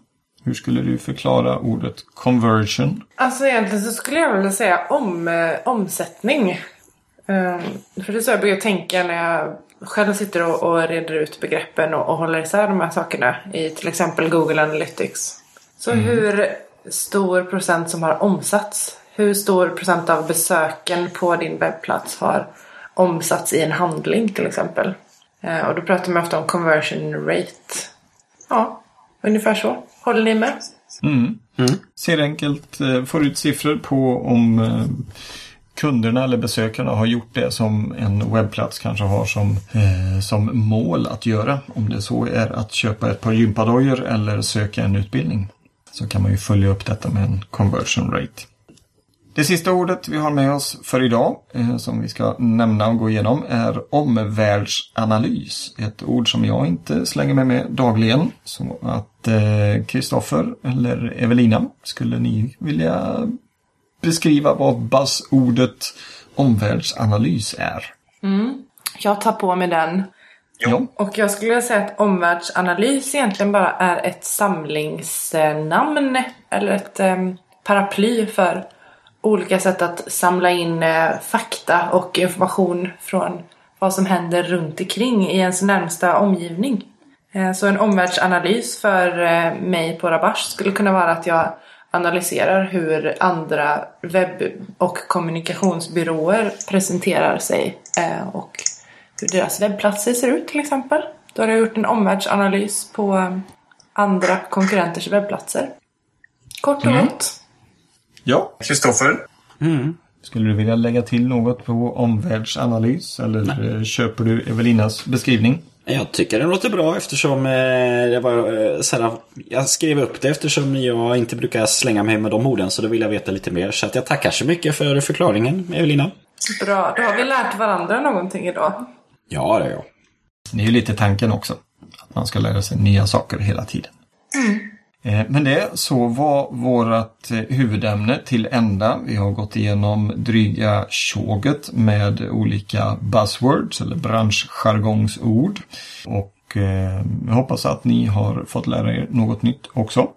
hur skulle du förklara ordet conversion? Alltså egentligen så skulle jag vilja säga om, eh, omsättning. Um, för det är så jag brukar tänka när jag själv sitter och, och reder ut begreppen och, och håller isär de här sakerna i till exempel Google Analytics. Så hur stor procent som har omsatts? Hur stor procent av besöken på din webbplats har omsatts i en handling till exempel? Eh, och då pratar man ofta om conversion rate. Ja, ungefär så. Håller ni med? Ser enkelt, eh, får ut siffror på om eh, kunderna eller besökarna har gjort det som en webbplats kanske har som, eh, som mål att göra. Om det så är att köpa ett par gympadojor eller söka en utbildning. Så kan man ju följa upp detta med en conversion rate. Det sista ordet vi har med oss för idag, eh, som vi ska nämna och gå igenom, är omvärldsanalys. Ett ord som jag inte slänger mig med dagligen. Så att Kristoffer eller Evelina, skulle ni vilja beskriva vad buzzordet omvärldsanalys är? Jag tar på mig den. Ja. Och jag skulle vilja säga att omvärldsanalys egentligen bara är ett samlingsnamn eller ett em, paraply för olika sätt att samla in eh, fakta och information från vad som händer runt omkring i ens närmsta omgivning. Eh, så en omvärldsanalys för eh, mig på Rabash skulle kunna vara att jag analyserar hur andra webb och kommunikationsbyråer presenterar sig och hur deras webbplatser ser ut till exempel. Då har jag gjort en omvärldsanalys på andra konkurrenters webbplatser. Kort och Mm. gott. Ja, Kristoffer? Mm. Skulle du vilja lägga till något på omvärldsanalys eller eh, köper du Evelinas beskrivning? Jag tycker det låter bra eftersom eh, det var, eh, så här, jag skrev upp det eftersom jag inte brukar slänga mig med de orden så då vill jag veta lite mer. Så att jag tackar så mycket för förklaringen Evelina. Bra, då har vi lärt varandra någonting idag. Ja, det är jag. Det är ju lite tanken också. Att man ska lära sig nya saker hela tiden. Eh, Eh, men det så var vårt eh, huvudämne till ända. Vi har gått igenom dryga tjoget med olika buzzwords eller branschjargongsord. Och eh, jag hoppas att ni har fått lära er något nytt också.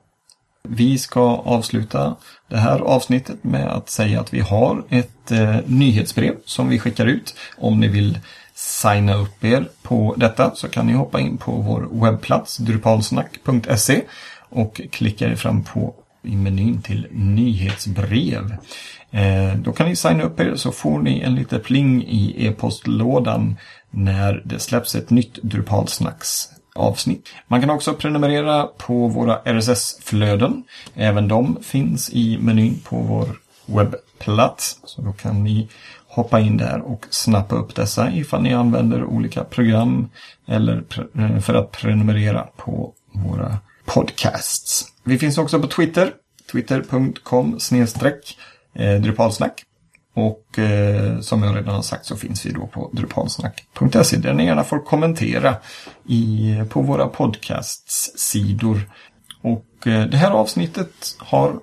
Vi ska avsluta det här avsnittet med att säga att vi har ett nyhetsbrev som vi skickar ut. Om ni vill signa upp er på detta så kan ni hoppa in på vår webbplats drupalsnack.se och klickar er fram på i menyn till nyhetsbrev. Eh, då kan ni signa upp er så får ni en liten pling i e-postlådan när det släpps ett nytt Drupalsnacks avsnitt. Man kan också prenumerera på våra RSS-flöden. Även de finns i menyn på vår webbplats. Så då kan ni hoppa in där och snappa upp dessa ifall ni använder olika program eller eh, för att prenumerera på våra podcasts. Vi finns också på Twitter. Twitter.com snedstreck eh, Drupalsnack. Och eh, som jag redan har sagt så finns vi då på drupalsnack.se där ni gärna får kommentera i, på våra podcasts-sidor. Och eh, det här avsnittet har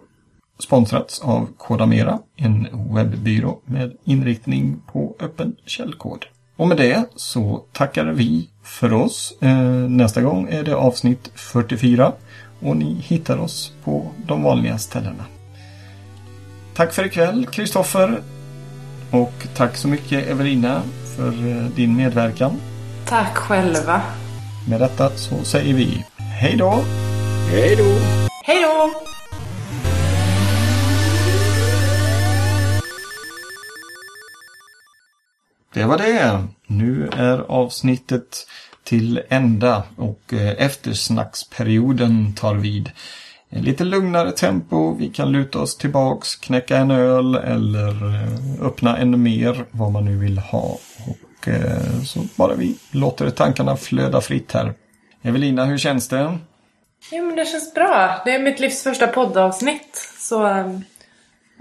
sponsrats av Kodamera, en webbyrå med inriktning på öppen källkod. Och med det så tackar vi för oss. Eh, nästa gång är det avsnitt 44 och ni hittar oss på de vanliga ställena. Tack för ikväll, Kristoffer. Och tack så mycket, Evelina, för eh, din medverkan. Tack själva. Med detta så säger vi hej då! Hej då! Hej då! Det var det. Nu är avsnittet till ända och eh, eftersnacksperioden tar vid. En lite lugnare tempo. Vi kan luta oss tillbaks, knäcka en öl eller eh, öppna ännu mer vad man nu vill ha. Och eh, så bara vi låter tankarna flöda fritt här. Evelina, hur känns det? Jo men det känns bra. Det är mitt livs första poddavsnitt. Så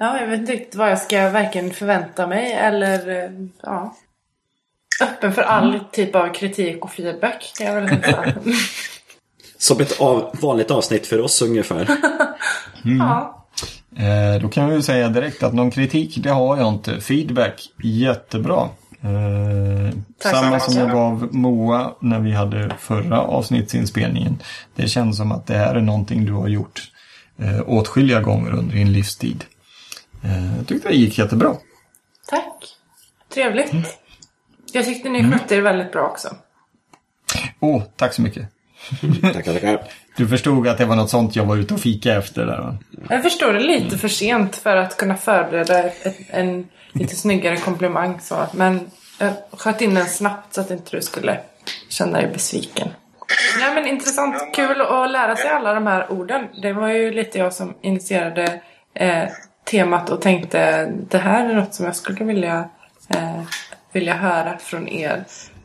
ja, jag vet inte riktigt vad jag ska varken förvänta mig eller uh, ja. Öppen för all typ av kritik och feedback kan jag väl. Som ett av, vanligt avsnitt för oss ungefär. ja. Eh, då kan vi ju säga direkt att någon kritik, det har jag inte. Feedback, jättebra. Eh, samma som jag gav Moa när vi hade förra avsnittsinspelningen. Det känns som att det här är någonting du har gjort eh, åtskilliga gånger under din livstid. Eh, jag tyckte det gick jättebra. Tack. Trevligt. Jag tyckte ni skötte er väldigt bra också. Åh, tack så mycket. tackar, tackar. Du förstod att det var något sånt jag var ute och fika efter där va? Jag förstår det lite för sent för att kunna förbereda ett, en lite snyggare komplimang. Så. Men jag sköt in den snabbt så att inte du skulle känna dig besviken. Ja, men intressant. Kul att lära sig alla de här orden. Det var ju lite jag som initierade eh, temat och tänkte det här är något som jag skulle vilja, eh, vilja höra från er.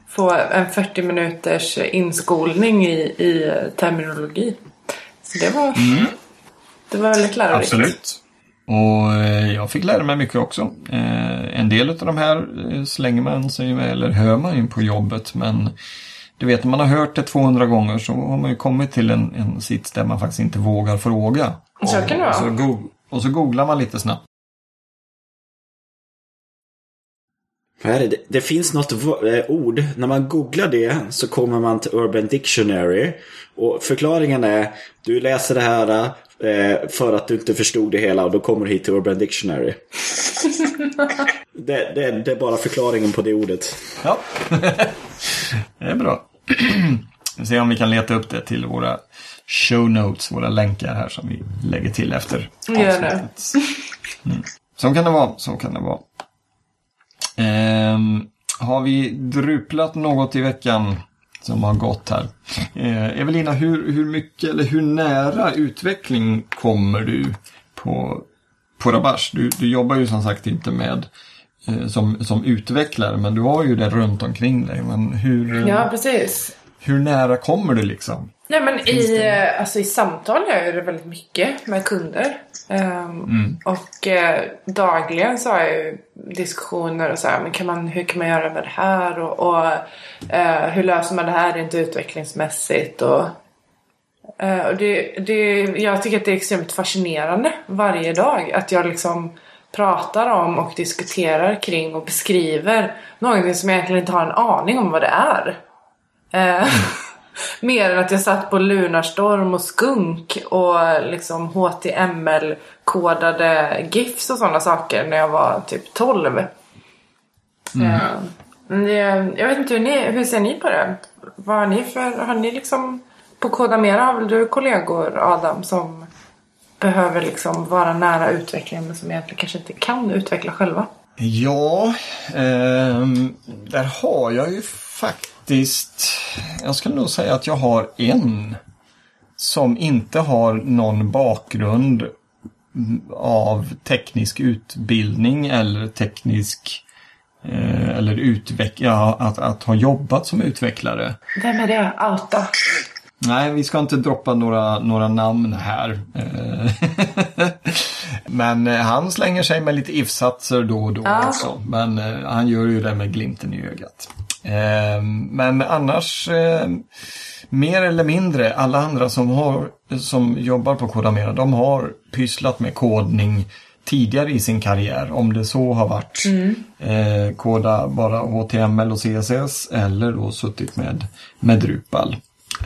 Få en 40 minuters inskolning i, i terminologi. Så det var, det var väldigt lärorikt. Absolut. Och eh, jag fick lära mig mycket också. Eh, en del av de här eh, slänger man sig med eller hör man ju på jobbet. Men du vet, när man har hört det 200 gånger så har man ju kommit till en, en sits där man faktiskt inte vågar fråga. Så kan det vara. Så, go- och så googlar man lite snabbt. Vad är det? Det- finns något eh, ord. När man googlar det så kommer man till Urban Dictionary. Och förklaringen är du läser det här eh, för att du inte förstod det hela och då kommer du hit till Urban Dictionary. Det, det, det är bara förklaringen på det ordet. Ja, det är bra. Vi ser om vi kan leta upp det till våra show notes, våra länkar här som vi lägger till efter avsnittet. Mm. Så kan det vara, så kan det vara. Ehm, har vi druplat något i veckan som har gått här? Eh, Evelina, hur, hur mycket eller hur nära utveckling kommer du på, på Rabash? Du, du jobbar ju som sagt inte med eh, som, som utvecklare, men du har ju det runt omkring dig. Men hur, Ja, precis. Hur nära kommer du liksom? Nej men i, eh, alltså, i samtal gör jag det väldigt mycket med kunder. Ehm, Och eh, dagligen så har jag ju diskussioner och så här, men kan man, hur kan man göra med det här och, och eh, hur löser man det här rent utvecklingsmässigt och, eh, och det, det, jag tycker att det är extremt fascinerande varje dag att jag liksom pratar om och diskuterar kring och beskriver någonting som jag egentligen inte har en aning om vad det är. Eh, Mer än att jag satt på Lunarstorm och Skunk och liksom HTML-kodade GIFs och sådana saker när jag var typ 12. Eh, men det- jag vet inte hur ni, hur ser ni på det? Vad har ni för, har ni liksom på Koda Mera har väl du kollegor Adam som behöver liksom vara nära utvecklingen men som egentligen kanske inte kan utveckla själva? Ja, ehm, där har jag ju faktiskt... Jag skulle nog säga att jag har en som inte har någon bakgrund av teknisk utbildning eller teknisk eh, eller utveck ja, att, att ha jobbat som utvecklare. Vem är det? Outa. Nej, vi ska inte droppa några, några namn här. Eh, Men eh, han slänger sig med lite if-satser då och då Ja. också. Men eh, han gör ju det med glimten i ögat. Eh, Men annars, eh, mer eller mindre, alla andra som, har, som jobbar på Kodamera, de har pysslat med kodning tidigare i sin karriär. Om det så har varit eh, koda bara HTML och CSS eller då suttit med, med Drupal.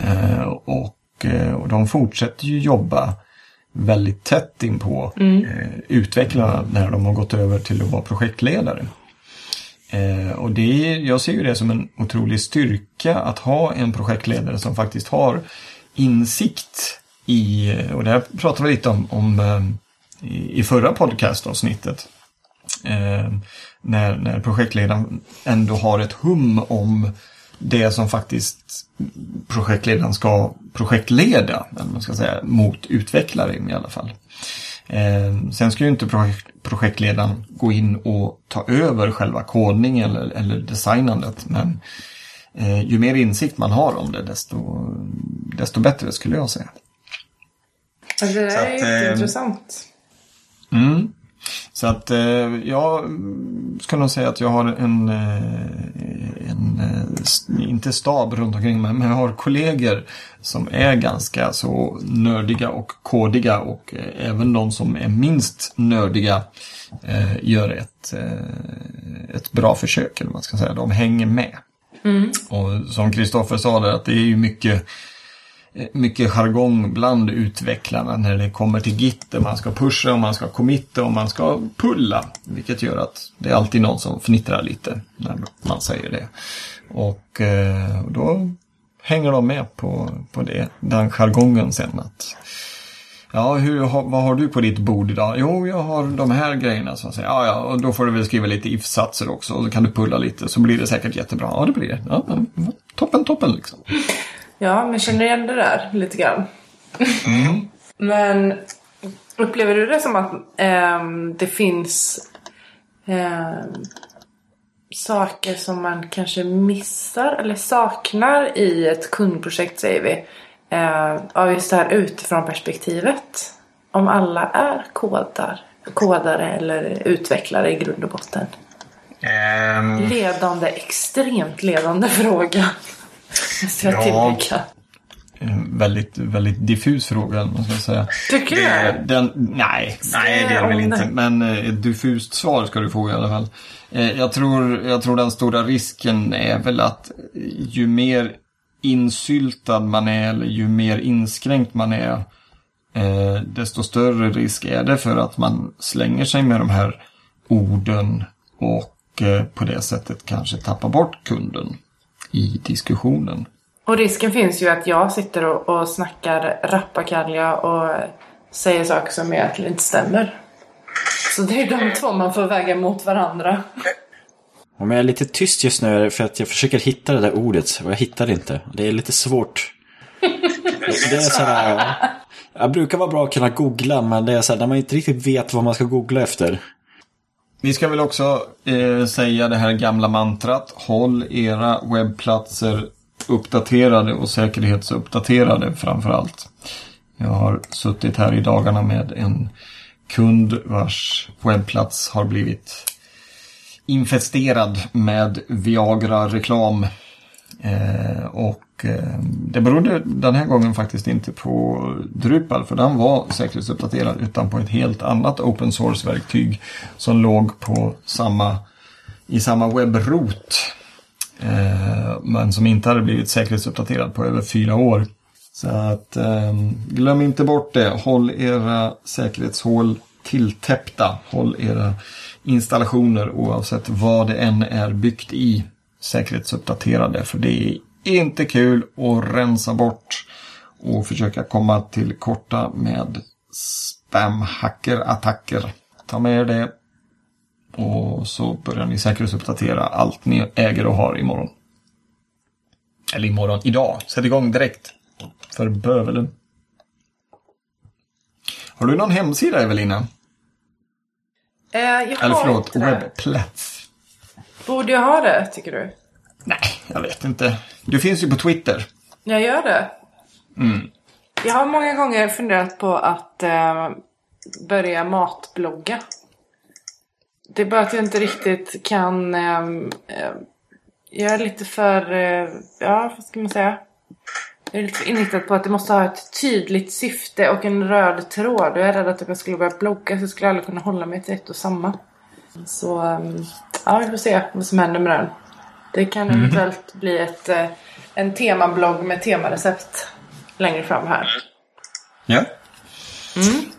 Eh, och, eh, och de fortsätter ju jobba väldigt tätt in på eh, utvecklarna när de har gått över till att vara projektledare. Eh, och det är, jag ser ju det som en otrolig styrka att ha en projektledare som faktiskt har insikt i, och det här pratade vi lite om, om eh, i, i förra podcastavsnittet. Eh, när, när projektledaren ändå har ett hum om det som faktiskt projektledaren ska projektleda, eller man ska säga, mot utvecklare i alla fall. Eh, sen ska ju inte projekt, projektledaren gå in och ta över själva kodningen eller, eller designandet, men eh, ju mer insikt man har om det, desto, desto bättre skulle jag säga. Det där att, är eh, jätteintressant. Mm. Så att eh, jag ska nog säga att jag har en, eh, en eh, inte stab runt omkring mig, men jag har kollegor som är ganska så nördiga och kodiga och även de som är minst nördiga gör ett, ett bra försök, eller vad man ska säga. De hänger med. Och som Kristoffer sa där, att det är ju mycket Eh, mycket jargong bland utvecklarna när det kommer till Git där man ska pusha och man ska committa och man ska pulla. Vilket gör att det är alltid någon som fnittrar lite när man säger det. Och eh, då hänger de med på, på det, den jargongen sen. Att, ja, hur, vad har du på ditt bord idag? Jo, jag har de här grejerna. Så att säga. Ja, ja, och då får du väl skriva lite if-satser också. Och så kan du pulla lite så blir det säkert jättebra. Ja, det blir det. Ja, toppen, toppen liksom. Ja, men känner igen det där lite grann. men upplever du det som att ehm, det finns ehm, saker som man kanske missar eller saknar i ett kundprojekt säger vi. Uh, av just det här utifrån perspektivet. Om alla är kodar, kodare eller utvecklare i grund och botten. Ehm, Ledande, extremt ledande fråga. Ja. en väldigt, väldigt diffus fråga, måste jag säga. Tycker du Det, den, nej, nej, det är väl inte. Men eh, ett diffust svar ska du få i alla fall. Eh, Jag tror, jag tror den stora risken är väl att ju mer insyltad man är eller ju mer inskränkt man är eh, desto större risk är det för att man slänger sig med de här orden och eh, på det sättet kanske tappa bort kunden i diskussionen. Och risken finns ju att jag sitter och, och snackar rappakalja och säger saker som egentligen inte stämmer. Så det är de två man får väga mot varandra. Om jag är lite tyst just nu för att jag försöker hitta det där ordet och jag hittar det inte. Det är lite svårt. Det är så här, jag brukar vara bra att kunna googla men det är så här när man inte riktigt vet vad man ska googla efter. Vi ska väl också eh, säga det här gamla mantrat. Håll era webbplatser uppdaterade och säkerhetsuppdaterade framför allt. Jag har suttit här i dagarna med en kund vars webbplats har blivit infesterad med Viagra-reklam. Eh, och eh, det berodde den här gången faktiskt inte på Drupal för den var säkerhetsuppdaterad utan på ett helt annat open source-verktyg som låg på samma, i samma webbrot. Eh, men som inte hade blivit säkerhetsuppdaterad på över fyra år. Så att eh, glöm inte bort det. Håll era säkerhetshål tilltäppta. Håll era installationer oavsett vad det än är byggt i säkerhetsuppdaterade. För det är inte kul att rensa bort och försöka komma till korta med spamhackerattacker. Ta med er det och så börjar ni säkerhetsuppdatera allt ni äger och har imorgon. Eller imorgon, idag. Sätt igång direkt. För bövelen. Har du någon hemsida Evelina? Eh, jag har Eller förlåt, inte webbplats. Borde jag ha det, tycker du? Nej, jag vet inte. Du finns ju på Twitter. Jag gör det. Mm. Jag har många gånger funderat på att eh, börja matblogga. Det är bara att jag inte riktigt kan... Eh, eh, jag är lite för... Eh, ja, vad ska man säga? Jag är lite för inriktad på att det måste ha ett tydligt syfte och en röd tråd. Jag är rädd att om jag skulle börja blogga så skulle jag aldrig kunna hålla mig till ett och samma. Så ehm, ja, vi får se vad som händer med den. Det kan eventuellt bli ett, eh, en temablogg med temarecept längre fram här. Ja.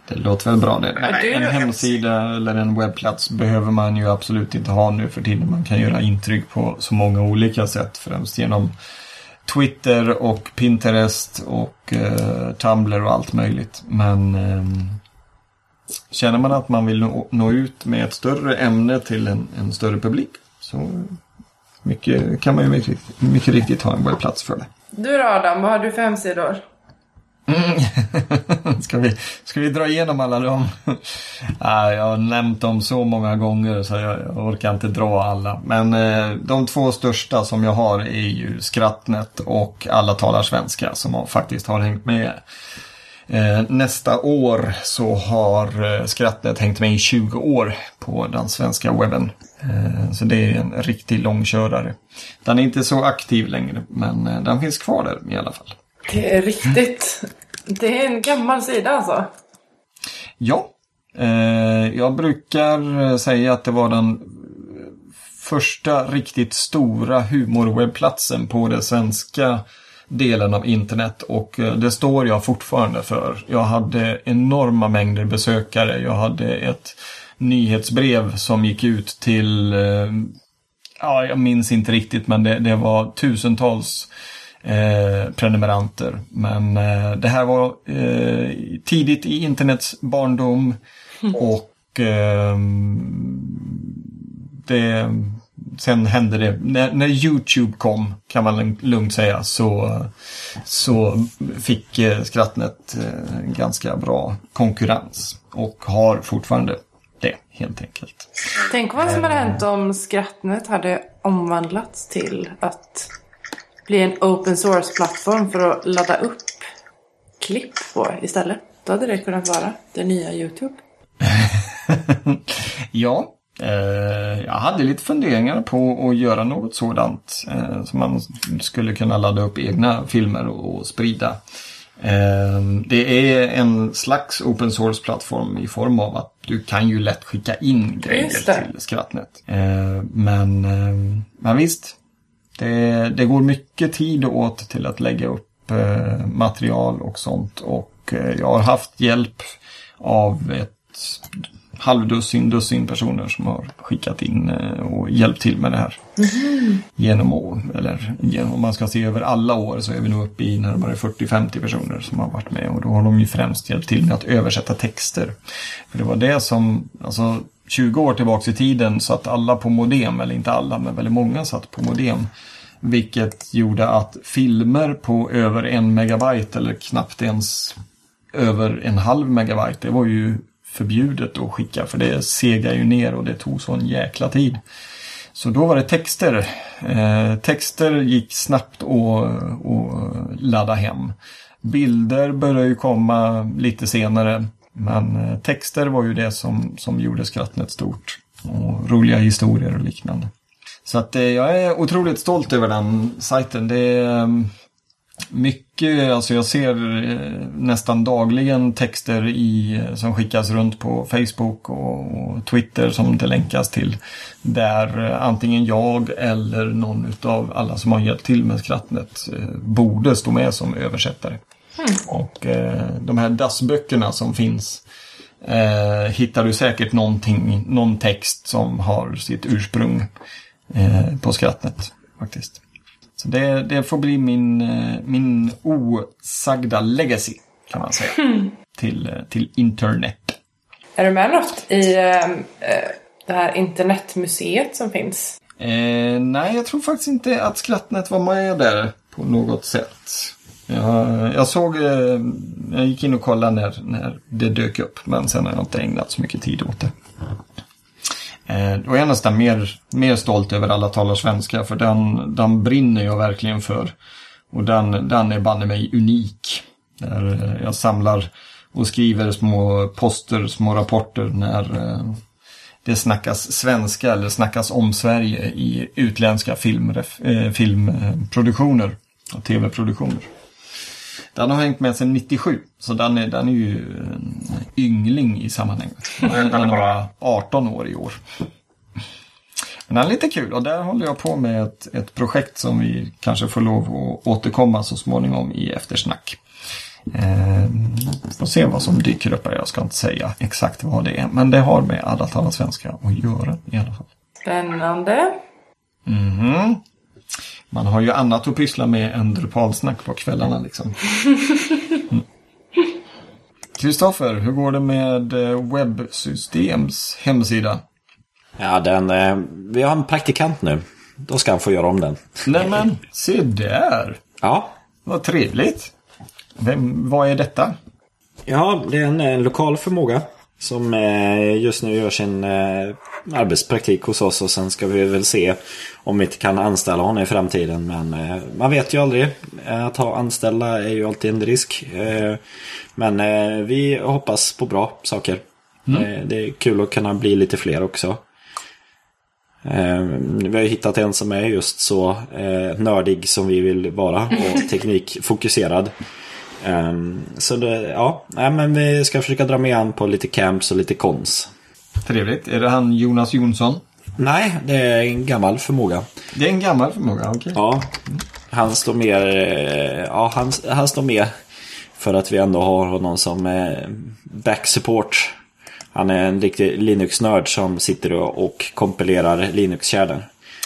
Det låter väl bra det. Nej, en hemsida eller en webbplats behöver man ju absolut inte ha nu för tiden. Man kan göra intryck på så många olika sätt. Främst genom Twitter och Pinterest och eh, Tumblr och allt möjligt. Men ehm, känner man att man vill nå, nå ut med ett större ämne till en, en större publik så mycket, kan man ju mycket, mycket riktigt ha en webbplats för det. Du då Adam, vad har du för hemsidor? ska, vi, ska vi dra igenom alla dem? Nej, jag har nämnt dem så många gånger så jag, jag orkar inte dra alla. Men eh, de två största som jag har är ju Skrattnet och Alla talar svenska som har, faktiskt har hängt med. Eh, nästa år så har eh, Skrattnet hängt med i 20 år på den svenska webben. Eh, så det är en riktig långkörare. Den är inte så aktiv längre men den finns kvar där i alla fall. Det är riktigt. Det är en gammal sida alltså. Ja, jag brukar säga att det var den första riktigt stora humorwebbplatsen på den svenska delen av internet och eh, det står jag fortfarande för. Jag hade enorma mängder besökare. Jag hade ett nyhetsbrev som gick ut till, eh, ja jag minns inte riktigt men det, det var tusentals eh, prenumeranter. Men eh, det här var eh, tidigt i internets barndom och eh, det, sen hände det, när, när YouTube kom kan man lugnt säga så, så fick eh, Skrattnet eh, ganska bra konkurrens och har fortfarande det helt enkelt. Tänk vad som hade hänt om Skrattnet hade omvandlats till att bli en open source-plattform för att ladda upp klipp på istället. Då hade det kunnat vara det nya YouTube. ja, eh, jag hade lite funderingar på att göra något sådant. Eh, så man skulle kunna ladda upp egna filmer och, sprida. Eh, det är en slags open source-plattform i form av att du kan ju lätt skicka in grejer till Skrattnet. Eh, men, eh, men visst, det, det går mycket tid åt till att lägga upp eh, material och sånt. Och eh, jag har haft hjälp av ett halvdussin, dussin personer som har skickat in eh, och hjälpt till med det här. Genom år, eller om man ska se över alla år så är vi nog uppe i närmare 40-50 personer som har varit med och då har de ju främst hjälpt till med att översätta texter. För det var det som, alltså 20 år tillbaks i tiden satt alla på modem, eller inte alla men väldigt många satt på modem. Vilket gjorde att filmer på över en megabyte eller knappt ens över en halv megabyte, det var ju förbjudet att skicka för det segar ju ner och det tog sån jäkla tid. Så då var det texter. Eh, texter gick snabbt att, att ladda hem. Bilder började ju komma lite senare. Men eh, texter var ju det som, som gjorde Skrattnet stort. Och roliga historier och liknande. Så att eh, jag är otroligt stolt över den sajten. Det är mycket, alltså jag ser eh, nästan dagligen texter i, eh, som skickas runt på Facebook och, och Twitter som det länkas till. Där eh, antingen jag eller någon av alla som har hjälpt till med Skrattnet borde stå med som översättare. Och eh, de här dassböckerna som finns eh, hittar du säkert någonting, någon text som har sitt ursprung eh, på Skrattnet faktiskt. Så det, det får bli min, eh, min osagda legacy kan man säga. Till, eh, till internet. Är du med något i eh, det här internetmuseet som finns? Eh, nej, jag tror faktiskt inte att Skrattnet var med där på något sätt. Jag, jag såg, eh, jag gick in och kollade när, när det dök upp men sen har jag inte ägnat så mycket tid åt det. Eh, då är jag nästan mer, mer stolt över alla talar svenska för den, den brinner jag verkligen för. Och den, den är banne mig unik. Där eh, jag samlar och skriver små poster, små rapporter när eh, det snackas svenska eller snackas om Sverige i utländska filmref, eh, filmproduktioner och tv-produktioner. Den har hängt med sedan 97, så den är, den är ju en yngling i sammanhanget. Den är bara 18 år i år. Men den är lite kul och där håller jag på med ett, ett projekt som vi kanske får lov att återkomma så småningom i eftersnack. Eh, får se vad som dyker upp här. Jag ska inte säga exakt vad det är. Men det har med alla talar svenska att göra i alla fall. Spännande. Mhm. Man har ju annat att pyssla med än Drupalsnack på kvällarna liksom. Mm. Kristoffer, hur går det med eh, Webbsystems hemsida? Ja, den, eh, vi har en praktikant nu. Då ska han få göra om den. Nej men, se där! Ja, Vad trevligt! Vem, vad är detta? ja det är en, en lokal förmåga. Som eh, just nu gör sin eh, arbetspraktik hos oss och sen ska vi väl se om vi inte kan anställa honom i framtiden. Men eh, man vet ju aldrig. Eh, Att ha anställda är ju alltid en risk. Eh, Men vi hoppas på bra saker. Eh, Det är kul att kunna bli lite fler också. Vi har ju hittat en som är just så nördig som vi vill vara och teknikfokuserad. Så det, ja, men vi ska försöka dra med han på lite camps och lite kons. Trevligt. Är det han Jonas Jonsson? Nej, det är en gammal förmåga. Det är en gammal förmåga, okej. Ja, han står mer, eh, ja, han, han står med för att vi ändå har honom som eh, backsupport. Han är en riktig Linux-nörd som sitter och, kompilerar Linux-kärnor.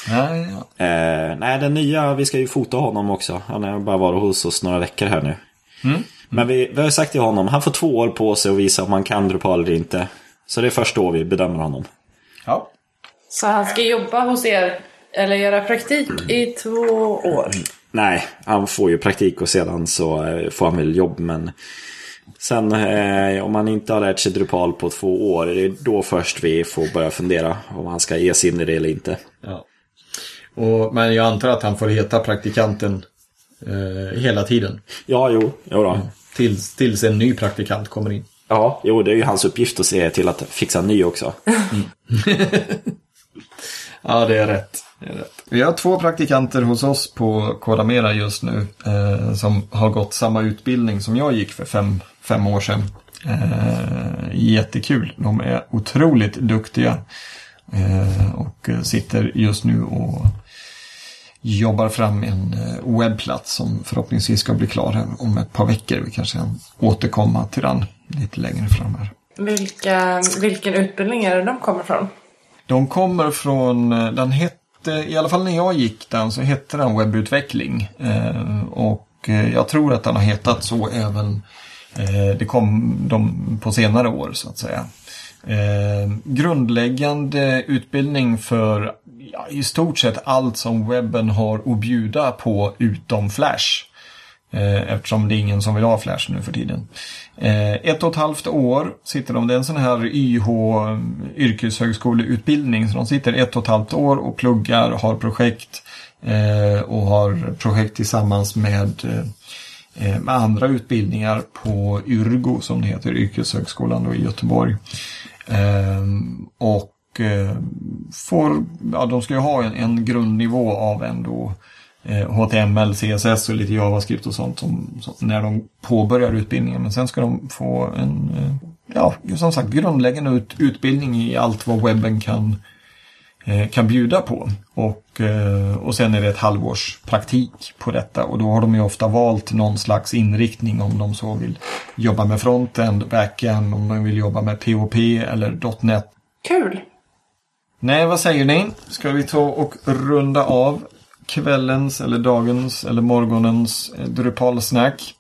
Ja, ja. Eh, nej, den nya, vi ska ju fota honom också. Han har bara varit hos oss några veckor här nu. Men vi, vi har sagt till honom, han får två år på sig att visa om han kan Drupal eller inte. Så det är först då vi bedömer honom. ja. Så han ska jobba hos er, eller göra praktik i två år? Nej, han får ju praktik och sedan så eh, får han väl jobb. Men sen eh, om han inte har lärt sig Drupal på två år, det är då först vi får börja fundera om han ska ge sig in i det eller inte. ja. Och, men jag antar att han får heta praktikanten eh, hela tiden. Ja, jo, jo då. Tills, tills en ny praktikant kommer in. Ja, jo, det är ju hans uppgift att se till att fixa en ny också. Ja, det är rätt. Det är rätt. Vi har två praktikanter hos oss på Kodamera just nu eh, som har gått samma utbildning som jag gick för fem, fem år sedan. Eh, jättekul. De är otroligt duktiga eh, och sitter just nu och jobbar fram en eh, webbplats som förhoppningsvis ska bli klar här om ett par veckor. Vi kanske kan återkomma till den lite längre fram här. Vilka, vilken utbildning är det de kommer från? De kommer från, eh, den hette, i alla fall när jag gick den så hette den webbutveckling. Eh, och eh, jag tror att den har hetat så även, eh, det kom de på senare år så att säga. Eh, grundläggande utbildning för ja, i stort sett allt som webben har att bjuda på utom Flash. Eh, eftersom det är ingen som vill ha Flash nu för tiden. Eh, ett och ett halvt år sitter de, det är en sån här YH yrkeshögskoleutbildning. Så de sitter ett och ett halvt år och pluggar, har projekt eh, och har projekt tillsammans med, eh, eh med andra utbildningar på Yrgo som det heter, Yrkeshögskolan då i Göteborg. Eh, och eh, får, ja, de ska ju ha en, en grundnivå av ändå HTML, CSS och lite JavaScript och sånt som, som, när de påbörjar utbildningen. Men sen ska de få en, eh, ja, som sagt, grundläggande ut, utbildning i allt vad webben kan, eh, kan bjuda på. Och, eh, och sen är det ett halvårs praktik på detta och då har de ju ofta valt någon slags inriktning om de så vill jobba med frontend, backend, om de vill jobba med POP eller .NET. Kul! Nej, vad säger ni? Ska vi ta och runda av kvällens eller dagens eller morgonens eh, Drupal-snack.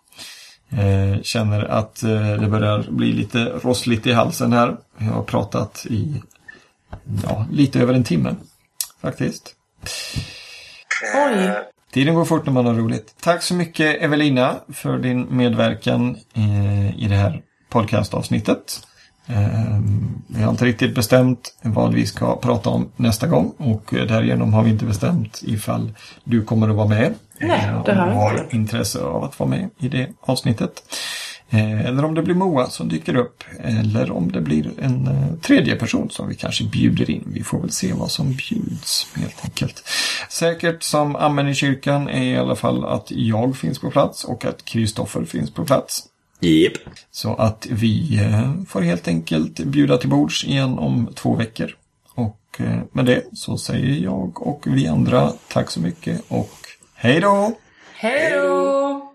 Eh, känner att eh, det börjar bli lite rossligt i halsen här. Jag har pratat i ja, lite över en timme faktiskt. Oj! Tiden går fort när man har roligt. Tack så mycket Evelina för din medverkan eh, i det här podcastavsnittet. Vi har inte riktigt bestämt vad vi ska prata om nästa gång och därigenom har vi inte bestämt ifall du kommer att vara med. Nej, det om har vi har intresse av att vara med i det avsnittet. Eh, Eller om det blir Moa som dyker upp. Eller om det blir en eh, tredje person som vi kanske bjuder in. Vi får väl se vad som bjuds helt enkelt. Säkert som amen i kyrkan är i alla fall att jag finns på plats och att Kristoffer finns på plats. Jep. Så att vi eh, får helt enkelt bjuda till bords igen om två veckor. Och eh, med det så säger jag och vi andra tack så mycket och hej då! Hej då!